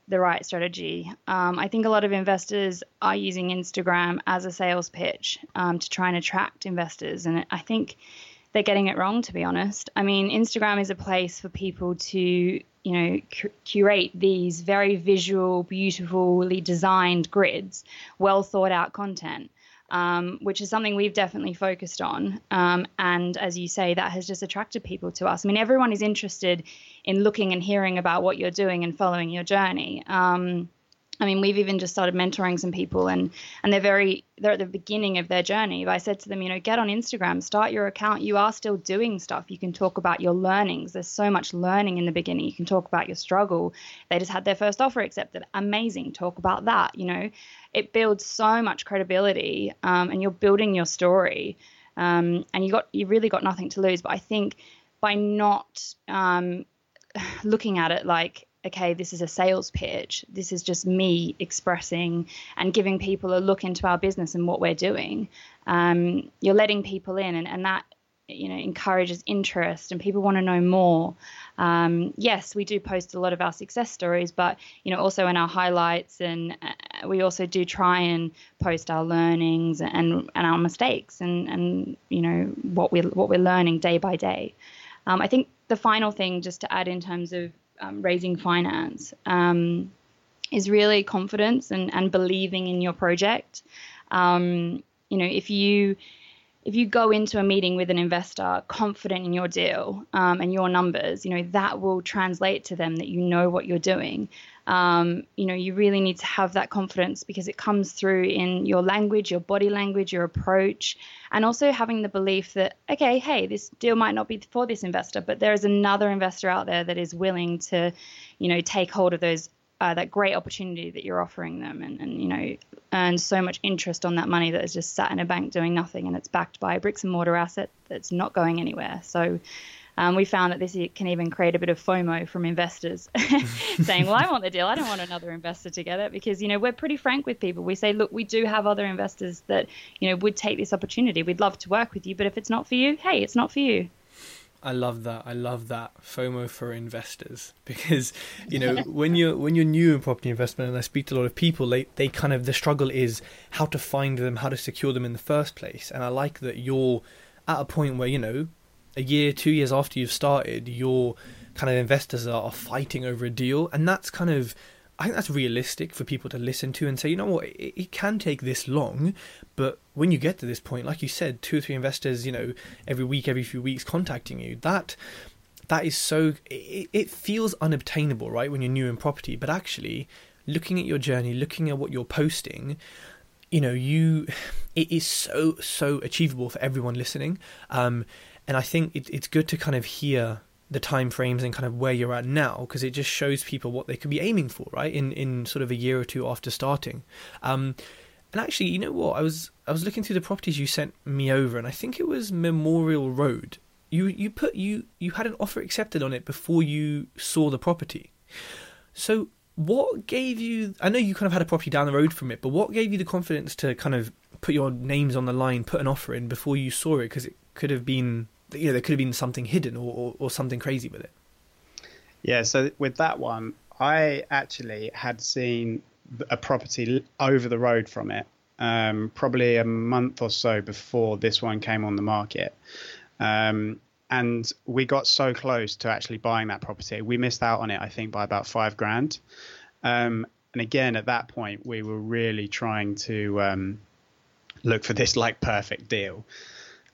the right strategy. Um, I think a lot of investors are using Instagram as a sales pitch um, to try and attract investors, and I think they're getting it wrong, to be honest. I mean, Instagram is a place for people to, you know, curate these very visual, beautifully designed grids, well thought out content. Um, which is something we've definitely focused on. Um, and as you say, that has just attracted people to us. I mean, everyone is interested in looking and hearing about what you're doing and following your journey. Um, I mean, we've even just started mentoring some people, and and they're very they're at the beginning of their journey. But I said to them, you know, get on Instagram, start your account. You are still doing stuff. You can talk about your learnings. There's so much learning in the beginning. You can talk about your struggle. They just had their first offer accepted. Amazing. Talk about that. You know, it builds so much credibility, um, and you're building your story. Um, and you got you really got nothing to lose. But I think by not um, [SIGHS] looking at it like okay, this is a sales pitch. This is just me expressing and giving people a look into our business and what we're doing. Um, you're letting people in, and, and that you know encourages interest and people want to know more um, yes we do post a lot of our success stories but you know also in our highlights and uh, we also do try and post our learnings and and our mistakes and and you know what we what we're learning day by day um, i think the final thing just to add in terms of um, raising finance um, is really confidence and, and believing in your project. Um, you know, if you if you go into a meeting with an investor confident in your deal um, and your numbers, you know that will translate to them that you know what you're doing. Um, you know, you really need to have that confidence because it comes through in your language, your body language, your approach, and also having the belief that, okay, hey, this deal might not be for this investor, but there is another investor out there that is willing to, you know, take hold of those. Uh, that great opportunity that you're offering them and, and you know earn so much interest on that money that is just sat in a bank doing nothing and it's backed by a bricks and mortar asset that's not going anywhere so um, we found that this can even create a bit of FOMO from investors [LAUGHS] saying, well, I want the deal. I don't want another investor to get it because, you know, we're pretty frank with people. We say, look, we do have other investors that, you know, would take this opportunity. We'd love to work with you, but if it's not for you, hey, it's not for you. I love that. I love that FOMO for investors [LAUGHS] because you know when you're when you're new in property investment, and I speak to a lot of people, they they kind of the struggle is how to find them, how to secure them in the first place. And I like that you're at a point where you know a year, two years after you've started, your kind of investors are, fighting over a deal, and that's kind of I think that's realistic for people to listen to and say, you know what, it, it, can take this long, but when you get to this point, like you said, two or three investors, you know, every week, every few weeks contacting you, that that is so it, it feels unobtainable, right, when you're new in property, but actually looking at your journey, looking at what you're posting, you know, you it is so so achievable for everyone listening. Um, and I think it, it's good to kind of hear the time frames and kind of where you're at now because it just shows people what they could be aiming for, right? In in sort of a year or two after starting. Um, and actually, you know what? I was I was looking through the properties you sent me over, and I think it was Memorial Road. You you put you you had an offer accepted on it before you saw the property. So what gave you? I know you kind of had a property down the road from it, but what gave you the confidence to kind of put your names on the line, put an offer in before you saw it? Because it could have been you know there could have been something hidden or, or, or something crazy with it. Yeah, so with that one, I actually had seen a property over the road from it, um, probably a month or so before this one came on the market. Um, and we got so close to actually buying that property. We missed out on it, I think, by about five grand. Um, and again, at that point, we were really trying to um, look for this like perfect deal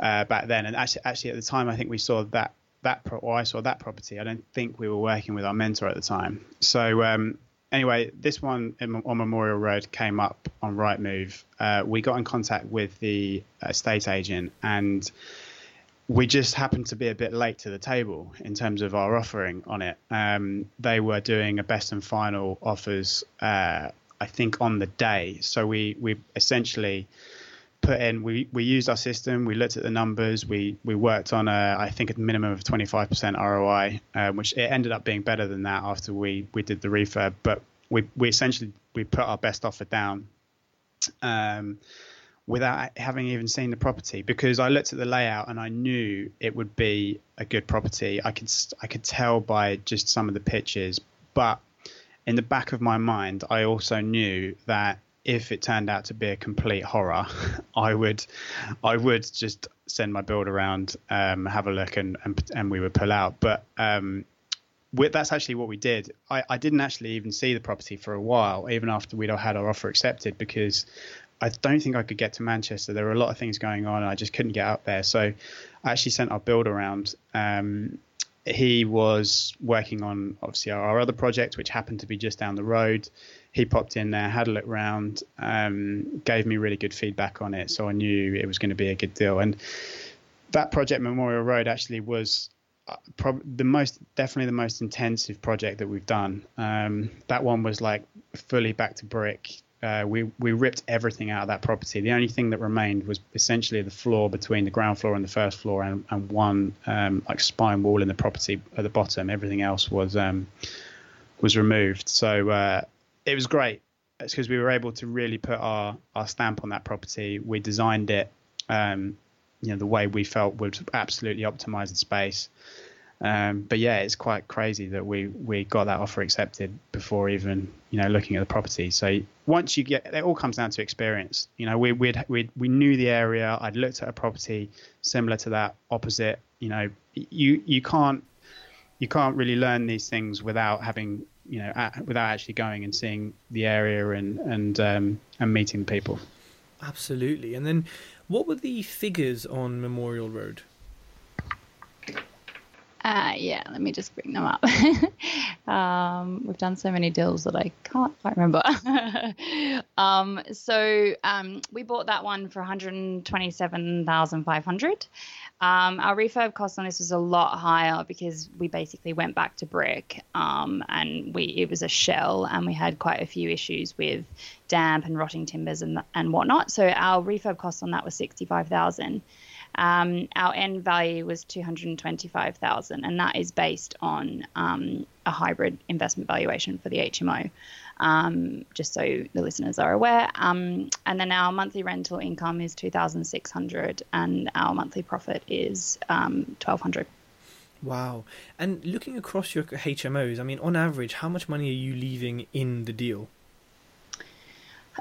uh, back then. And actually, actually at the time, I think we saw that that pro- I saw that property. I don't think we were working with our mentor at the time. So um, anyway, this one on Memorial Road came up on Rightmove. Uh, we got in contact with the estate agent and we just happened to be a bit late to the table in terms of our offering on it. Um, they were doing a best and final offers, uh, I think, on the day. So we we essentially put in we, we used our system we looked at the numbers we we worked on a i think a minimum of 25% roi um, which it ended up being better than that after we we did the refurb but we we essentially we put our best offer down um, without having even seen the property because I looked at the layout and I knew it would be a good property. I could I could tell by just some of the pictures, but in the back of my mind, I also knew that if it turned out to be a complete horror, [LAUGHS] I would, I would just send my build around, um, have a look, and, and and we would pull out. But um, that's actually what we did. I, I didn't actually even see the property for a while, even after we'd had our offer accepted, because I don't think I could get to Manchester. There were a lot of things going on, and I just couldn't get out there. So I actually sent our build around. Um, he was working on obviously our, other project, which happened to be just down the road he popped in there, had a look round, um, gave me really good feedback on it, so I knew it was going to be a good deal. And that project, Memorial Road, actually was uh, prob- the most, definitely the most intensive project that we've done. Um, that one was like fully back to brick. uh, we we ripped everything out of that property. The only thing that remained was essentially the floor between the ground floor and the first floor, and, and one um, like spine wall in the property at the bottom. Everything else was um, was removed. So uh, it was great. It's because we were able to really put our our stamp on that property. We designed it, um, you know, the way we felt would absolutely optimize the space. Um, but yeah, it's quite crazy that we we got that offer accepted before even you know looking at the property. So once you get, it all comes down to experience. You know, we we'd, we we knew the area. I'd looked at a property similar to that opposite. You know, you you can't you can't really learn these things without having you know without actually going and seeing the area and and um, and meeting people. Absolutely. And then, what were the figures on Memorial Road? Uh, yeah, let me just bring them up. [LAUGHS] um, we've done so many deals that I can't quite remember. [LAUGHS] um, so um, we bought that one for 127,500. Um, our refurb cost on this was a lot higher because we basically went back to brick, um, and we it was a shell, and we had quite a few issues with damp and rotting timbers and and whatnot. So our refurb cost on that was 65,000. Um, our end value was 225,000, and that is based on um, a hybrid investment valuation for the HMO. Um, just so the listeners are aware. Um, and then our monthly rental income is 2,600, and our monthly profit is 1,200. Um, wow. And looking across your HMOs, I mean, on average, how much money are you leaving in the deal?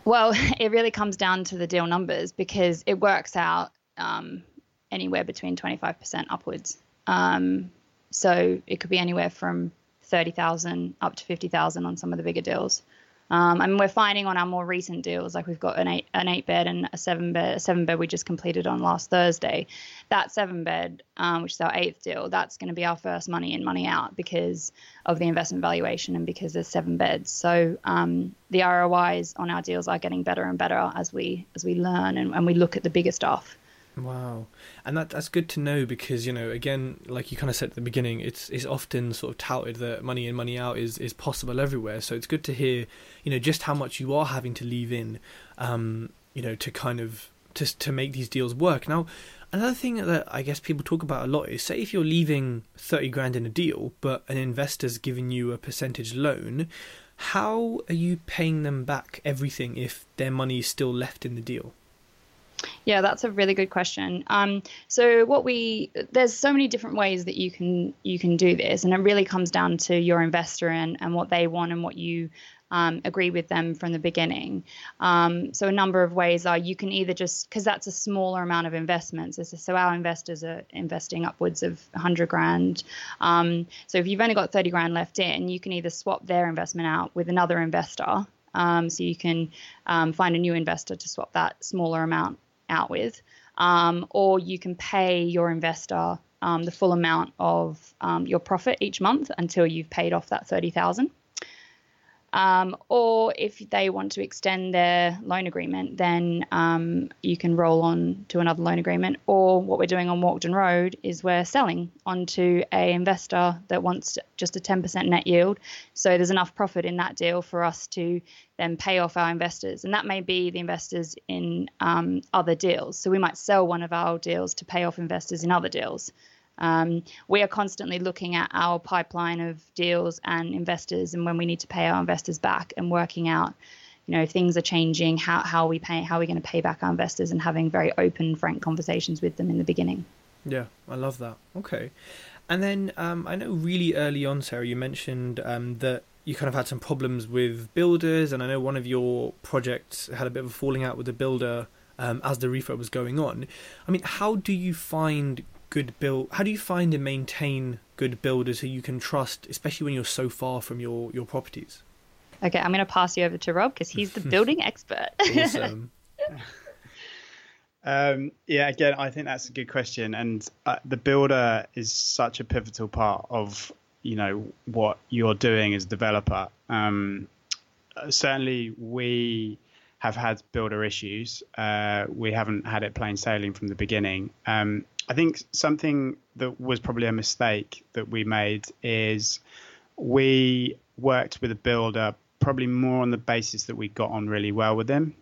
Well, [LAUGHS] it really comes down to the deal numbers because it works out um, anywhere between 25% upwards. Um, so it could be anywhere from 30,000 up to 50,000 on some of the bigger deals. Um, and we're finding on our more recent deals, like we've got an eight an eight bed and a seven bed, a seven bed we just completed on last Thursday. That seven bed, um, which is our eighth deal, that's going to be our first money in, money out because of the investment valuation and because there's seven beds. So um, the ROIs on our deals are getting better and better as we as we learn and, and we look at the bigger stuff. Wow, and that that's good to know because you know again, like you kind of said at the beginning, it's it's often sort of touted that money in money out is is possible everywhere. So it's good to hear, you know, just how much you are having to leave in, um, you know, to kind of to to make these deals work. Now, another thing that I guess people talk about a lot is say if you're leaving thirty grand in a deal, but an investor's giving you a percentage loan, how are you paying them back everything if their money is still left in the deal? Yeah, that's a really good question. Um, so what we there's so many different ways that you can you can do this, and it really comes down to your investor and and what they want and what you um, agree with them from the beginning. Um, so a number of ways are you can either just because that's a smaller amount of investments. So our investors are investing upwards of 100 grand. Um, so if you've only got 30 grand left in, you can either swap their investment out with another investor. Um, so you can um, find a new investor to swap that smaller amount out with, um, or you can pay your investor um, the full amount of um, your profit each month until you've paid off that thirty thousand. Um, or if they want to extend their loan agreement, then um, you can roll on to another loan agreement. Or what we're doing on Walkden Road is we're selling onto a investor that wants just a 10% net yield. So there's enough profit in that deal for us to then pay off our investors, and that may be the investors in um, other deals. So we might sell one of our deals to pay off investors in other deals. Um, we are constantly looking at our pipeline of deals and investors, and when we need to pay our investors back, and working out, you know, if things are changing, how how are we pay, how are we going to pay back our investors, and having very open, frank conversations with them in the beginning. Yeah, I love that. Okay, and then um, I know really early on, Sarah, you mentioned um, that you kind of had some problems with builders, and I know one of your projects had a bit of a falling out with the builder um, as the refurb was going on. I mean, how do you find good build? How do you find and maintain good builders who you can trust, especially when you're so far from your your properties? Okay, I'm going to pass you over to Rob because he's the [LAUGHS] building expert. awesome. [LAUGHS] Um, yeah, again, I think that's a good question, and uh, the builder is such a pivotal part of you know what you're doing as a developer. Um, certainly, we have had builder issues. Uh, we haven't had it plain sailing from the beginning. Um, I think something that was probably a mistake that we made is we worked with a builder probably more on the basis that we got on really well with him.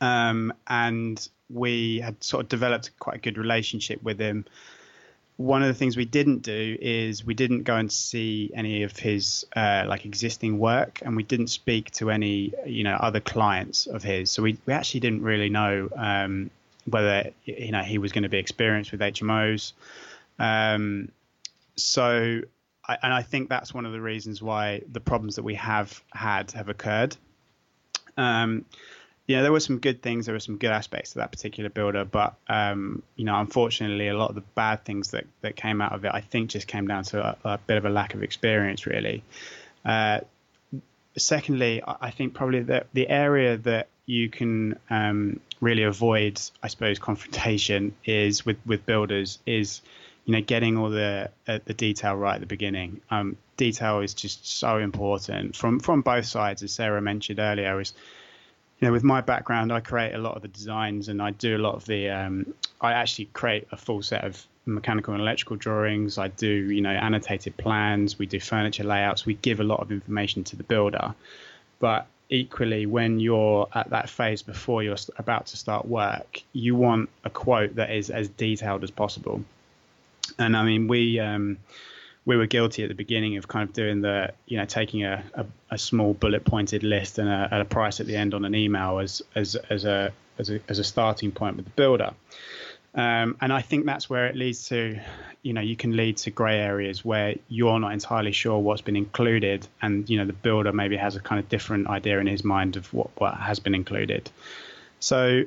Um, and we had sort of developed quite a good relationship with him. One of the things we didn't do is we didn't go and see any of his uh, like existing work, and we didn't speak to any you know other clients of his. So we, we actually didn't really know um, whether you know he was going to be experienced with HMOs. Um, so, I, and I think that's one of the reasons why the problems that we have had have occurred. Um, yeah, there were some good things. There were some good aspects to that particular builder, but um, you know, unfortunately, a lot of the bad things that, that came out of it, I think, just came down to a, a bit of a lack of experience, really. Uh, secondly, I think probably the the area that you can um, really avoid, I suppose, confrontation is with with builders is you know getting all the uh, the detail right at the beginning. Um, detail is just so important from from both sides, as Sarah mentioned earlier. Is you know, with my background, I create a lot of the designs and I do a lot of the. Um, I actually create a full set of mechanical and electrical drawings. I do, you know, annotated plans. We do furniture layouts. We give a lot of information to the builder, but equally, when you're at that phase before you're about to start work, you want a quote that is as detailed as possible. And I mean, we. Um, we were guilty at the beginning of kind of doing the, you know, taking a, a, a small bullet pointed list and a, a, price at the end on an email as as as a as a, as a starting point with the builder. Um, and I think that's where it leads to, you know, you can lead to grey areas where you're not entirely sure what's been included, and you know the builder maybe has a kind of different idea in his mind of what what has been included. So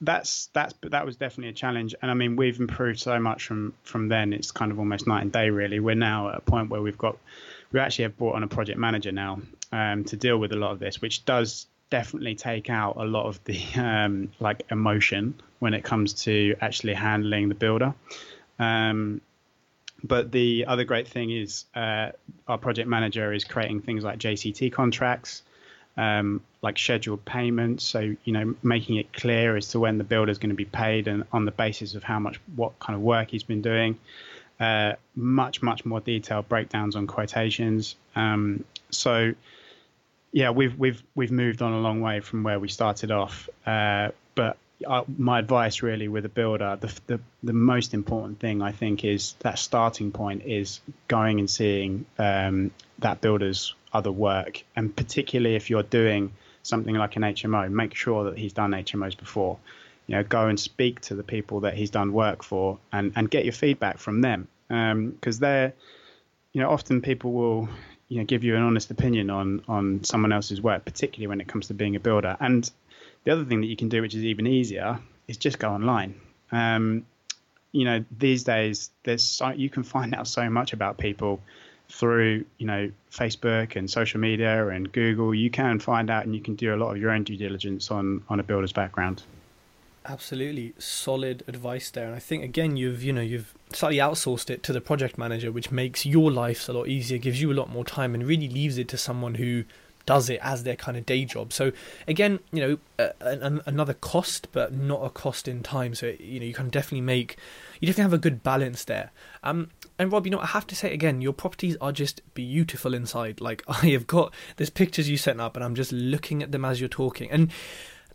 that's that's that was definitely a challenge. And i mean we've improved so much from from then. It's kind of almost night and day really. We're now at a point where we've got we actually have brought on a project manager now um, to deal with a lot of this which does definitely take out a lot of the [LAUGHS] um, like emotion when it comes to actually handling the builder um, but the other great thing is uh, our project manager is creating things like jct contracts um, like scheduled payments. So you know, making it clear as to when the builder is going to be paid and on the basis of how much, what kind of work he's been doing. Uh, much much more detailed breakdowns on quotations. Um, so yeah, we've we've we've moved on a long way from where we started off. Uh, but uh, my advice really with a builder, the, the the most important thing I think is that starting point is going and seeing um, that builder's other work, and particularly if you're doing something like an HMO, make sure that he's done HMOs before. You know, go and speak to the people that he's done work for, and and get your feedback from them, because um, they're, you know, often people will, you know, give you an honest opinion on on someone else's work, particularly when it comes to being a builder. And the other thing that you can do, which is even easier, is just go online. Um, you know, these days there's so, you can find out so much about people through you know Facebook and social media and Google, you can find out and you can do a lot of your own due diligence on on a builder's background. Absolutely solid advice there, and I think again you've you know you've slightly outsourced it to the project manager, which makes your life a lot easier, gives you a lot more time, and really leaves it to someone who does it as their kind of day job. So again, you know, uh, another cost, but not a cost in time. So you know, you can definitely make, you definitely have a good balance there. Um, and Rob, you know, I have to say again, your properties are just beautiful inside. Like [LAUGHS] I have got there's pictures you sent up, and I'm just looking at them as you're talking, and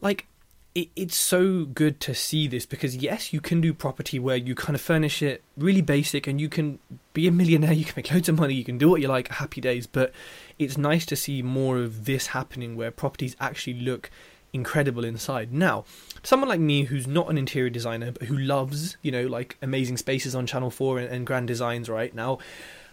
like it, it's so good to see this because yes, you can do property where you kind of furnish it really basic, and you can be a millionaire, you can make loads of money, you can do what you like, happy days. But it's nice to see more of this happening where properties actually look incredible inside. Now, someone like me who's not an interior designer but who loves, you know, like amazing spaces on Channel 4 and, and grand designs right now,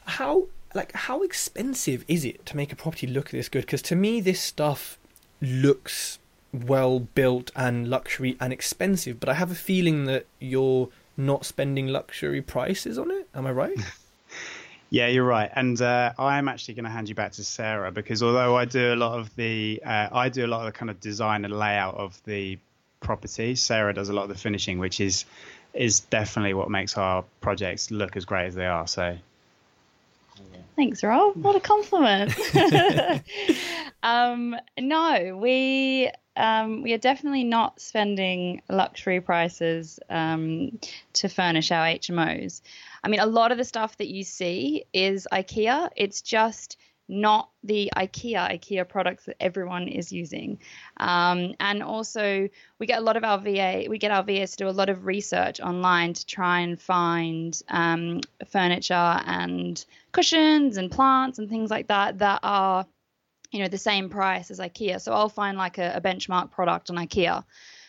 how like how expensive is it to make a property look this good? Because to me this stuff looks well built and luxury and expensive, but I have a feeling that you're not spending luxury prices on it. Am I right? [LAUGHS] Yeah, you're right, and uh, I am actually going to hand you back to Sarah because although I do a lot of the, uh, I do a lot of the kind of design and layout of the property. Sarah does a lot of the finishing, which is is definitely what makes our projects look as great as they are. So. Thanks, Rob. What a compliment. [LAUGHS] um, no, we um, we are definitely not spending luxury prices um, to furnish our HMOs. I mean, a lot of the stuff that you see is IKEA. It's just not the IKEA IKEA products that everyone is using. Um, and also, we get a lot of our VA, we get our VAs to do a lot of research online to try and find um, furniture and cushions and plants and things like that that are, you know, the same price as IKEA. So I'll find like a, a benchmark product on IKEA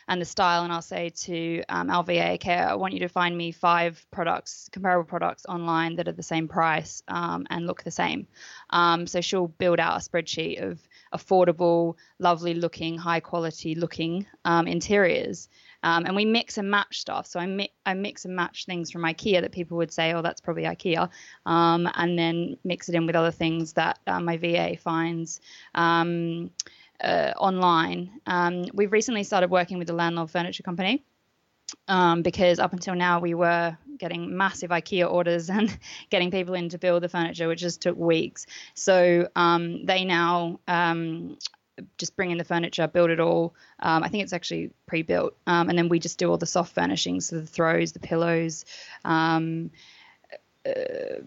and the style, and I'll say to um, LVA, okay, I want you to find me five products, comparable products online that are the same price um, and look the same. Um, so she'll build out a spreadsheet of affordable, lovely looking, high quality looking um, interiors. Um, and we mix and match stuff. So I, mi- I mix and match things from IKEA that people would say, oh, that's probably IKEA, um, and then mix it in with other things that uh, my VA finds. Um, uh, online. Um, we've recently started working with the landlord furniture company um, because up until now we were getting massive IKEA orders [LAUGHS] and getting people in to build the furniture, which just took weeks. So um, they now um, just bring in the furniture, build it all. Um, I think it's actually pre-built, um, and then we just do all the soft furnishings, so the throws, the pillows. Um, uh,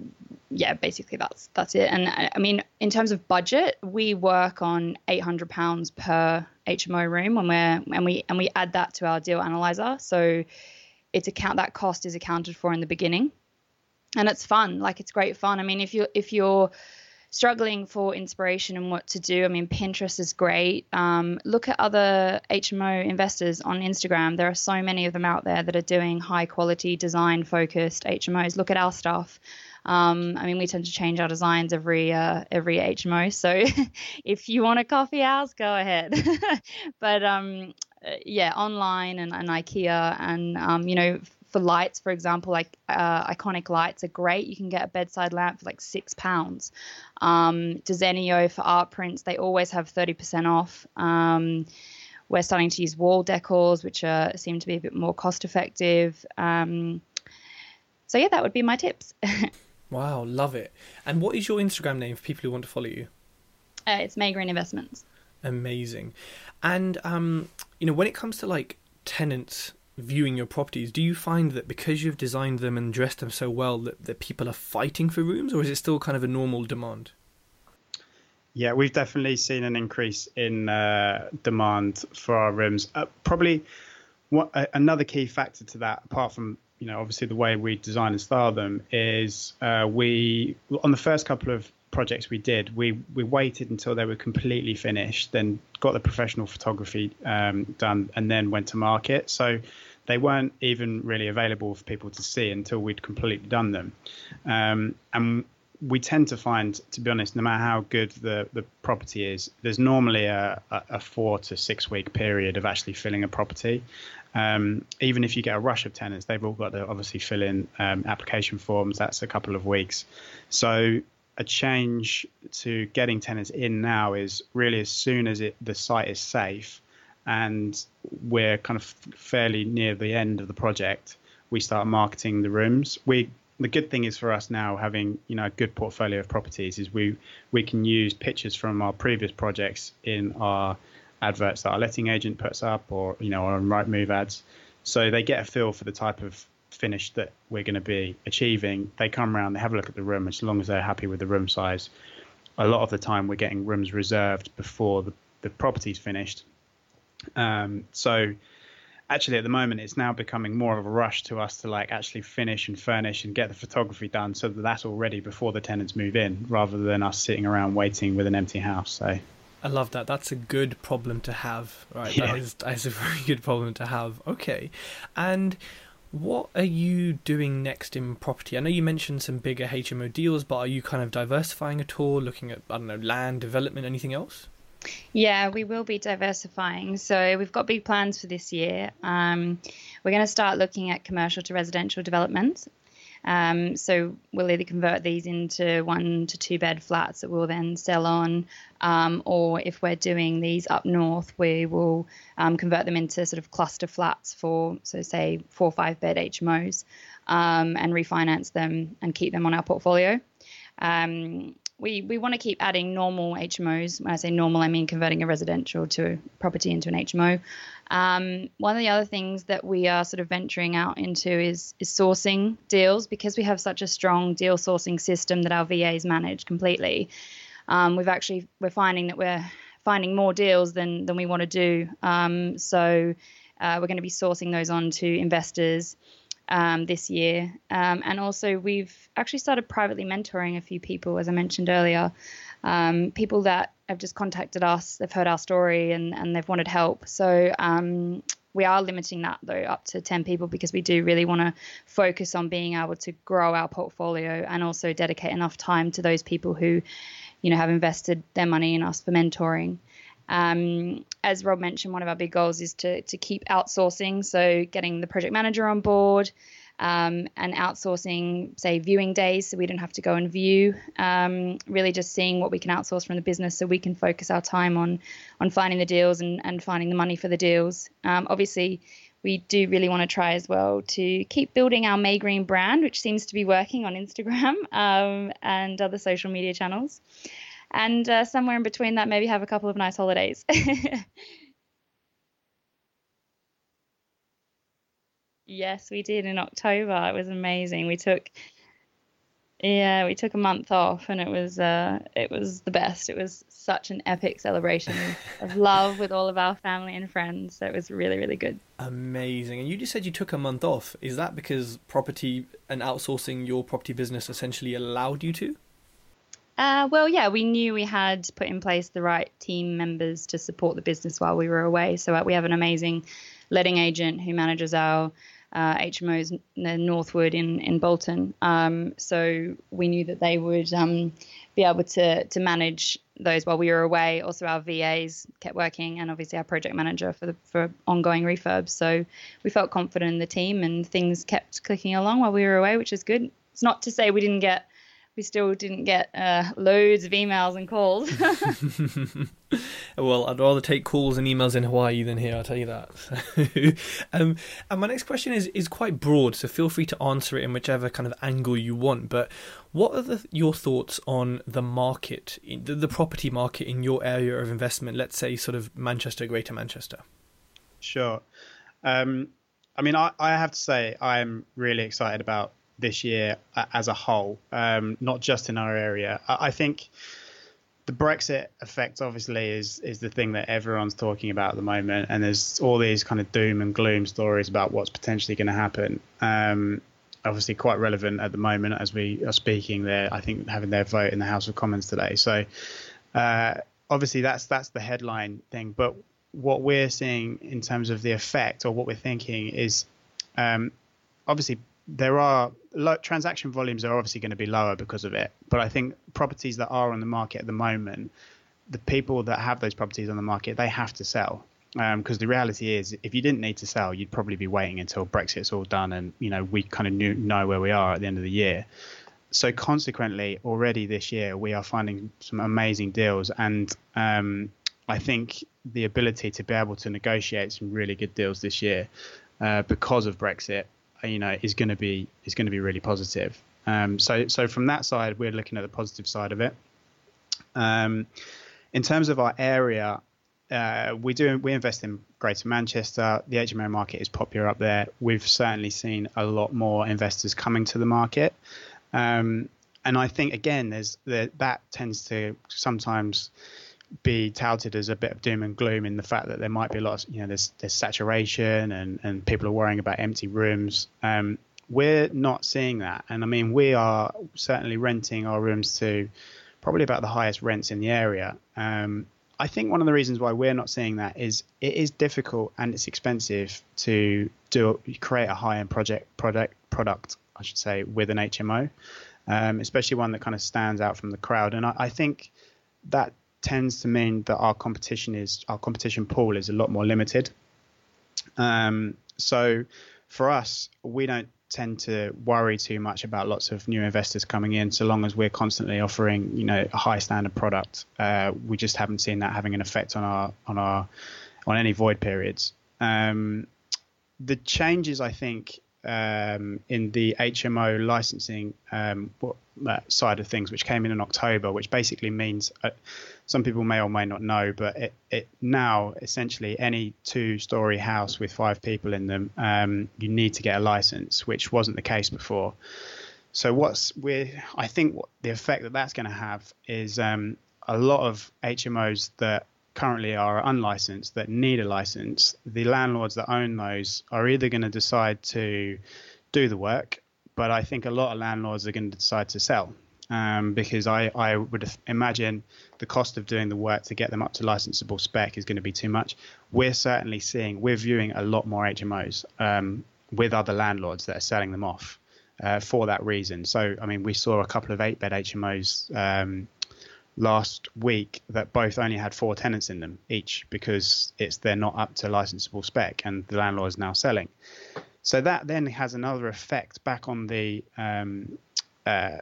yeah, basically that's that's it. And I mean, in terms of budget, we work on eight hundred pounds per HMO room when we're and we and we add that to our deal analyzer. So it's account that cost is accounted for in the beginning, and it's fun. Like it's great fun. I mean, if you if you're struggling for inspiration and what to do, I mean, Pinterest is great. Um, look at other HMO investors on Instagram. There are so many of them out there that are doing high quality, design focused HMOs. Look at our stuff. Um, I mean, we tend to change our designs every uh, every HMO. So [LAUGHS] if you want to copy ours, go ahead. [LAUGHS] but um, uh, yeah, online and, and IKEA and um, you know for lights, for example, like uh, iconic lights are great. You can get a bedside lamp for like six pounds. Um, Desenio for art prints, they always have 30% off. Um, we're starting to use wall decors, which are, seem to be a bit more cost effective. Um, so, yeah, that would be my tips. [LAUGHS] wow, love it. And what is your Instagram name for people who want to follow you? Uh, it's May Green Investments. Amazing. And, um, you know, when it comes to like tenants viewing your properties, do you find that because you've designed them and dressed them so well that, that people are fighting for rooms, or is it still kind of a normal demand? Yeah, we've definitely seen an increase in uh, demand for our rooms. Uh, probably what, uh, another key factor to that, apart from you know obviously the way we design and style them, is uh, we on the first couple of projects we did, we we waited until they were completely finished, then got the professional photography um, done, and then went to market. So they weren't even really available for people to see until we'd completely done them. Um, and we tend to find, to be honest, no matter how good the, the property is, there's normally a, a four to six week period of actually filling a property. Um, even if you get a rush of tenants, they've all got to obviously fill in um, application forms. That's a couple of weeks. So a change to getting tenants in now is really as soon as it the site is safe and we're kind of fairly near the end of the project, we start marketing the rooms. We the good thing is for us now having you know a good portfolio of properties is we we can use pictures from our previous projects in our adverts that our letting agent puts up or you know on Rightmove ads, so they get a feel for the type of finish that we're going to be achieving, they come around, they have a look at the room, as long as they're happy with the room size. A lot of the time, we're getting rooms reserved before the, the property's finished. Um, so, actually, at the moment, it's now becoming more of a rush to us to like actually finish and furnish and get the photography done, so that that's all ready before the tenants move in, rather than us sitting around waiting with an empty house. So. I love that. That's a good problem to have, right? Yeah. That is, that is a [LAUGHS] very good problem to have. Okay, and what are you doing next in property? I know you mentioned some bigger HMO deals, but are you kind of diversifying at all, looking at, I don't know, land development, anything else? Yeah, we will be diversifying. So we've got big plans for this year. Um, we're going to start looking at commercial to residential developments. Um, so we'll either convert these into one to two bed flats that we'll then sell on, um, or if we're doing these up north, we will um, convert them into sort of cluster flats for, so say, four or five bed HMOs um, and refinance them and keep them on our portfolio. Um, we, we want to keep adding normal HMOs. When I say normal, I mean converting a residential to property into an HMO. Um, one of the other things that we are sort of venturing out into is is sourcing deals because we have such a strong deal sourcing system that our VAs manage completely. um, we've actually we're finding that we're finding more deals than than we want to do. Um, so uh, we're going to be sourcing those on to investors um, this year, um, and also we've actually started privately mentoring a few people, as I mentioned earlier, um, people that have just contacted us, they've heard our story and and they've wanted help. So um, we are limiting that though up to 10 people because we do really want to focus on being able to grow our portfolio and also dedicate enough time to those people who you know have invested their money in us for mentoring um, as Rob mentioned, one of our big goals is to to keep outsourcing, so getting the project manager on board. Um, and outsourcing, say, viewing days, so we don't have to go and view. Um, really, just seeing what we can outsource from the business, so we can focus our time on on finding the deals and, and finding the money for the deals. Um, obviously, we do really want to try as well to keep building our Maygreen brand, which seems to be working on Instagram [LAUGHS] um, and other social media channels and uh, somewhere in between that, maybe have a couple of nice holidays. [LAUGHS] yes, we did in October. It was amazing. We took yeah, we took a month off, and it was uh, it was the best. It was such an epic celebration [LAUGHS] of love with all of our family and friends. So it was really, really good. Amazing. And you just said you took a month off. Is that because property and outsourcing your property business essentially allowed you to? Uh, well, yeah, we knew we had put in place the right team members to support the business while we were away. So uh, we have an amazing letting agent who manages our uh, HMOs in Northwood in in Bolton. Um, so we knew that they would um, be able to to manage those while we were away. Also, our VAs kept working, and obviously our project manager for the for ongoing refurbs. So we felt confident in the team, and things kept clicking along while we were away, which is good. It's not to say we didn't get we still didn't get uh, loads of emails and calls. [LAUGHS] [LAUGHS] well, I'd rather take calls and emails in Hawaii than here. I'll tell you that. [LAUGHS] um, and my next question is is quite broad, so feel free to answer it in whichever kind of angle you want. But what are the, your thoughts on the market, the, the property market in your area of investment? Let's say sort of Manchester, Greater Manchester. Sure. Um, I mean, I, I have to say I'm really excited about this year as a whole, um, not just in our area. I think the Brexit effect obviously is is the thing that everyone's talking about at the moment, and there's all these kind of doom and gloom stories about what's potentially going to happen. Um, obviously, quite relevant at the moment as we are speaking. There, I think having their vote in the House of Commons today. So, uh, obviously, that's that's the headline thing. But what we're seeing in terms of the effect, or what we're thinking, is um, obviously there are transaction volumes are obviously going to be lower because of it. But I think properties that are on the market at the moment, the people that have those properties on the market, they have to sell. Because um, the reality is, if you didn't need to sell, you'd probably be waiting until Brexit's all done and you know we kind of knew, know where we are at the end of the year. So consequently, already this year we are finding some amazing deals, and um, I think the ability to be able to negotiate some really good deals this year uh, because of Brexit you know is going to be is going to be really positive. Um, so so from that side, we're looking at the positive side of it. Um, in terms of our area, uh, we do we invest in Greater Manchester. The HMO market is popular up there. We've certainly seen a lot more investors coming to the market, um, and I think again, there's the, that tends to sometimes be touted as a bit of doom and gloom in the fact that there might be a lot of, you know, there's, there's saturation and, and people are worrying about empty rooms. Um, we're not seeing that. And I mean, we are certainly renting our rooms to probably about the highest rents in the area. Um, I think one of the reasons why we're not seeing that is it is difficult and it's expensive to do create a high end project product product I should say with an HMO, um, especially one that kind of stands out from the crowd. And I, I think that tends to mean that our competition is our competition pool is a lot more limited. Um, so for us, we don't tend to worry too much about lots of new investors coming in, so long as we're constantly offering, you know, a high standard product. Uh, we just haven't seen that having an effect on our on our on any void periods. Um, the changes, I think, um, in the HMO licensing um, uh, side of things, which came in in October, which basically means uh, some people may or may not know, but it, it now essentially any two-story house with five people in them, um, you need to get a license, which wasn't the case before. So what's we I think what the effect that that's going to have is um, a lot of HMOs that currently are unlicensed that need a license, the landlords that own those are either going to decide to do the work, but I think a lot of landlords are going to decide to sell. Um, because I, I would imagine the cost of doing the work to get them up to licensable spec is going to be too much. We're certainly seeing, we're viewing a lot more HMOs um, with other landlords that are selling them off uh, for that reason. So, I mean, we saw a couple of eight bed HMOs um, last week that both only had four tenants in them each because it's they're not up to licensable spec and the landlord is now selling. So that then has another effect back on the um, uh,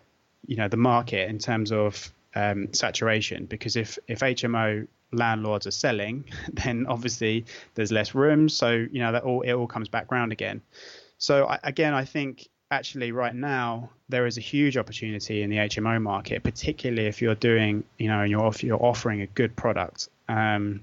you know the market in terms of um, saturation because if if HMO landlords are selling, [LAUGHS] then obviously there's less rooms. So you know that all it all comes back round again. So I, again, I think actually right now there is a huge opportunity in the HMO market, particularly if you're doing, you know, and you're off, you're offering a good product. Um,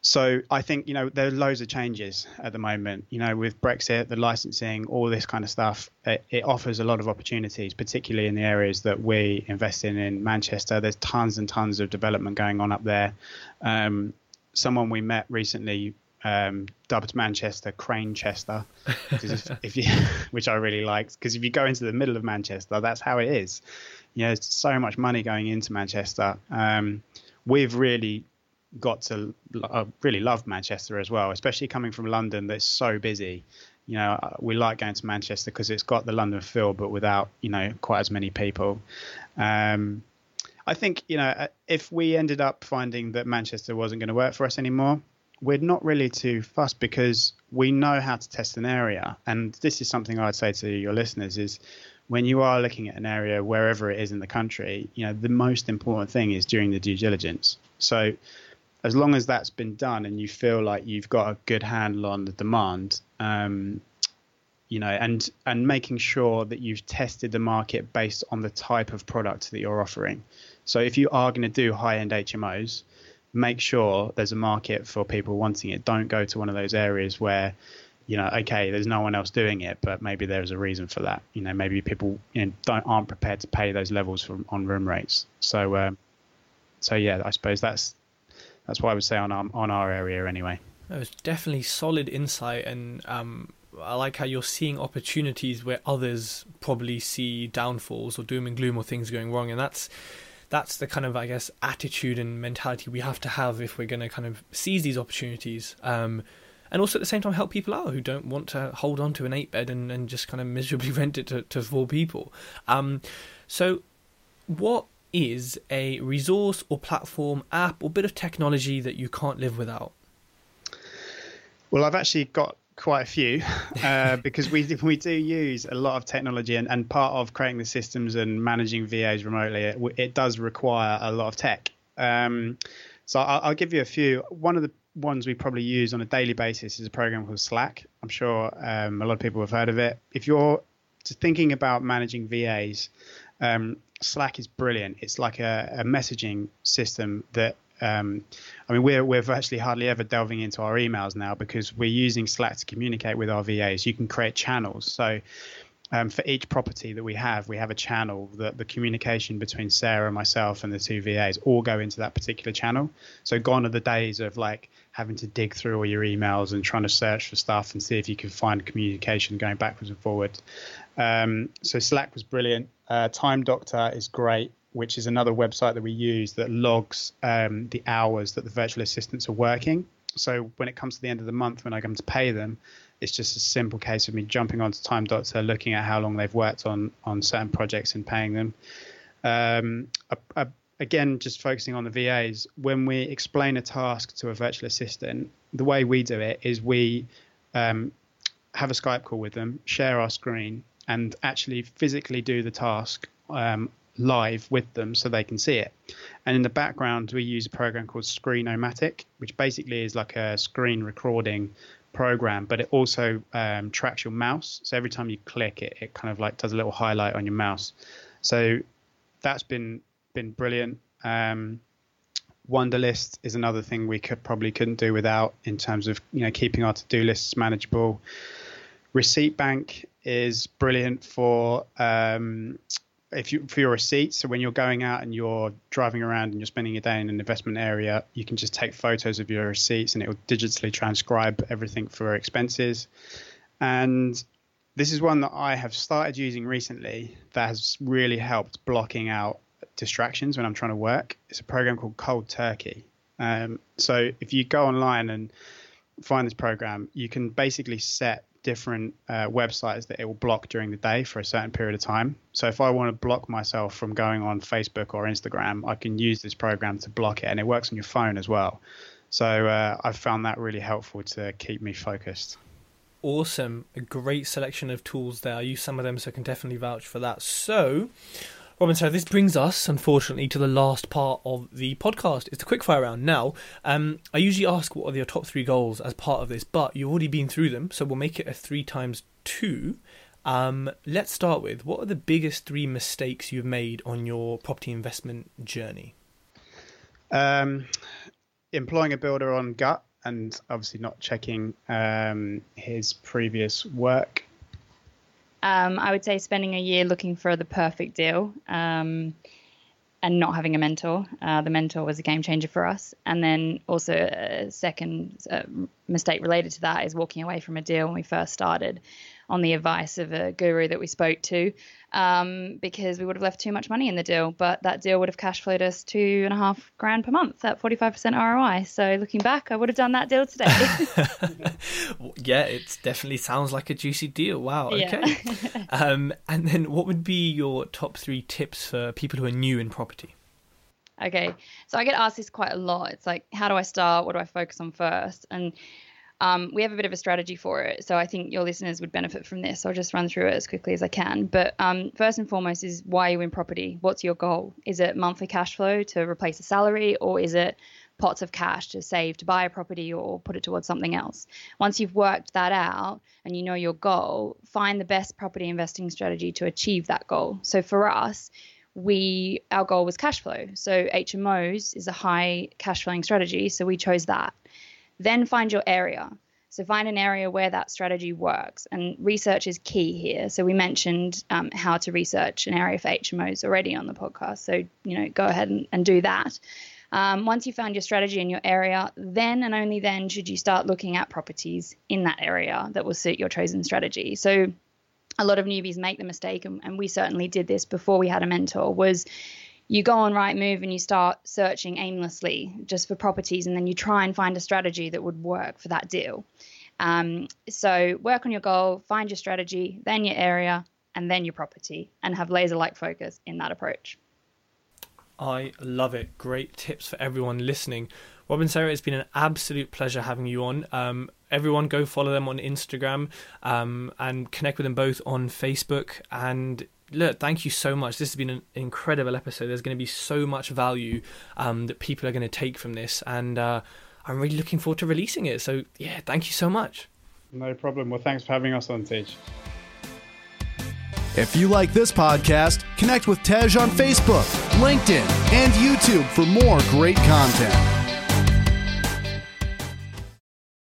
so I think you know there are loads of changes at the moment. You know, with Brexit, the licensing, all this kind of stuff, it, it offers a lot of opportunities, particularly in the areas that we invest in in Manchester. There's tons and tons of development going on up there. Um, someone we met recently um, dubbed Manchester Cranechester, if, [LAUGHS] if you, [LAUGHS] which I really liked because if you go into the middle of Manchester, that's how it is. You know, there's so much money going into Manchester. Um, we've really got to uh, really love Manchester as well, especially coming from London that's so busy. You know, uh, we like going to Manchester because it's got the London feel, but without you know quite as many people. Um, I think you know uh, if we ended up finding that Manchester wasn't going to work for us anymore, we're not really too fussed because we know how to test an area. And this is something I'd say to your listeners is when you are looking at an area wherever it is in the country, you know, the most important thing is during the due diligence. So as long as that's been done and you feel like you've got a good handle on the demand, um, you know, and and making sure that you've tested the market based on the type of product that you're offering. So if you are going to do high-end HMOs, make sure there's a market for people wanting it. Don't go to one of those areas where, you know, okay, there's no one else doing it, but maybe there's a reason for that. You know, maybe people you know, don't aren't prepared to pay those levels for, on room rates. So, um, so yeah, I suppose that's that's what I would say on our on our area anyway. It was definitely solid insight, and um, I like how you're seeing opportunities where others probably see downfalls or doom and gloom or things going wrong, and that's that's the kind of I guess attitude and mentality we have to have if we're going to kind of seize these opportunities. Um, and also at the same time help people out who don't want to hold on to an eight bed and, and just kind of [LAUGHS] miserably rent it to, to four people. Um, so, what is a resource or platform, app, or bit of technology that you can't live without? Well, I've actually got quite a few [LAUGHS] uh, [LAUGHS] because we we do use a lot of technology and, and part of creating the systems and managing VAs remotely it, it does require a lot of tech. Um, so I'll, I'll, give you a few. One of the ones we probably use on a daily basis is a program called Slack. I'm sure um, a lot of people have heard of it. If you're thinking about managing VAs, um, Slack is brilliant. It's like a, a messaging system that um, I mean, we're we're virtually hardly ever delving into our emails now because we're using Slack to communicate with our VAs. You can create channels. So um, for each property that we have, we have a channel that the communication between Sarah, myself, and the two VAs all go into that particular channel. So gone are the days of like having to dig through all your emails and trying to search for stuff and see if you can find communication going backwards and forwards. Um, so Slack was brilliant. Uh, Time Doctor is great which is another website that we use that logs um, the hours that the virtual assistants are working. So when it comes to the end of the month, when I come to pay them, it's just a simple case of me jumping onto Time Doctor, looking at how long they've worked on on certain projects and paying them. Um, a, a, again, just focusing on the VAs, when we explain a task to a virtual assistant, the way we do it is we um, have a Skype call with them, share our screen, and actually physically do the task um, live with them so they can see it. And in the background, we use a program called Screenomatic, which basically is like a screen recording program, but it also um, tracks your mouse. So every time you click it, it kind of like does a little highlight on your mouse. So that's been been brilliant. Um, Wunderlist is another thing we could probably couldn't do without in terms of you know keeping our to-do lists manageable. Receipt Bank is brilliant for um, if you for your receipts. So when you're going out and you're driving around and you're spending a day in an investment area, you can just take photos of your receipts and it will digitally transcribe everything for expenses. And this is one that I have started using recently that has really helped blocking out distractions when I'm trying to work. It's a program called Cold Turkey. Um, so if you go online and find this program, you can basically set different uh, websites that it will block during the day for a certain period of time. So if I want to block myself from going on Facebook or Instagram, I can use this program to block it, and it works on your phone as well. So uh, I've found that really helpful to keep me focused. Awesome, a great selection of tools there. I use some of them, so I can definitely vouch for that. So, Robin, so this brings us, unfortunately, to the last part of the podcast. It's the quickfire round. Now, um, I usually ask what are your top three goals as part of this, but you've already been through them, so we'll make it a three times two. Um, let's start with what are the biggest three mistakes you've made on your property investment journey? Um, employing a builder on gut and obviously not checking um, his previous work um, I would say spending a year looking for the perfect deal um, and not having a mentor. Uh, the mentor was a game changer for us. And then also a second uh, mistake related to that is walking away from a deal when we first started on the advice of a guru that we spoke to um, because we would have left too much money in the deal. But that deal would have cash flowed us two and a half grand per month at 45% ROI. So looking back, I would have done that deal today. [LAUGHS] yeah, it definitely sounds like a juicy deal. Wow. Okay. Yeah. [LAUGHS] um, and then what would be your top three tips for people who are new in property? Okay. So I get asked this quite a lot. It's like, how do I start? What do I focus on first? And um, we have a bit of a strategy for it, so I think your listeners would benefit from this. I'll just run through it as quickly as I can. But um, first and foremost is why are you in property? What's your goal? Is it monthly cash flow to replace a salary, or is it pots of cash to save to buy a property or put it towards something else? Once you've worked that out and you know your goal, find the best property investing strategy to achieve that goal. So for us, we our goal was cash flow. So HMOs is a high cash flowing strategy, so we chose that. Then find your area. So find an area where that strategy works, and research is key here. So we mentioned um, how to research an area for HMOs already on the podcast. So you know, go ahead and, and do that. Um, once you found your strategy in your area, then and only then should you start looking at properties in that area that will suit your chosen strategy. So a lot of newbies make the mistake, and, and we certainly did this before we had a mentor, was you go on Rightmove and you start searching aimlessly just for properties, and then you try and find a strategy that would work for that deal. Um, so work on your goal, find your strategy, then your area, and then your property, and have laser-like focus in that approach. I love it. Great tips for everyone listening. Robin Sarah, it's been an absolute pleasure having you on. Um, everyone, go follow them on Instagram um, and connect with them both on Facebook. And look, thank you so much. This has been an incredible episode. There's going to be so much value um, that people are going to take from this, and uh, I'm really looking forward to releasing it. So, yeah, thank you so much. No problem. Well, thanks for having us on, Tej. If you like this podcast, connect with Tej on Facebook, LinkedIn, and YouTube for more great content.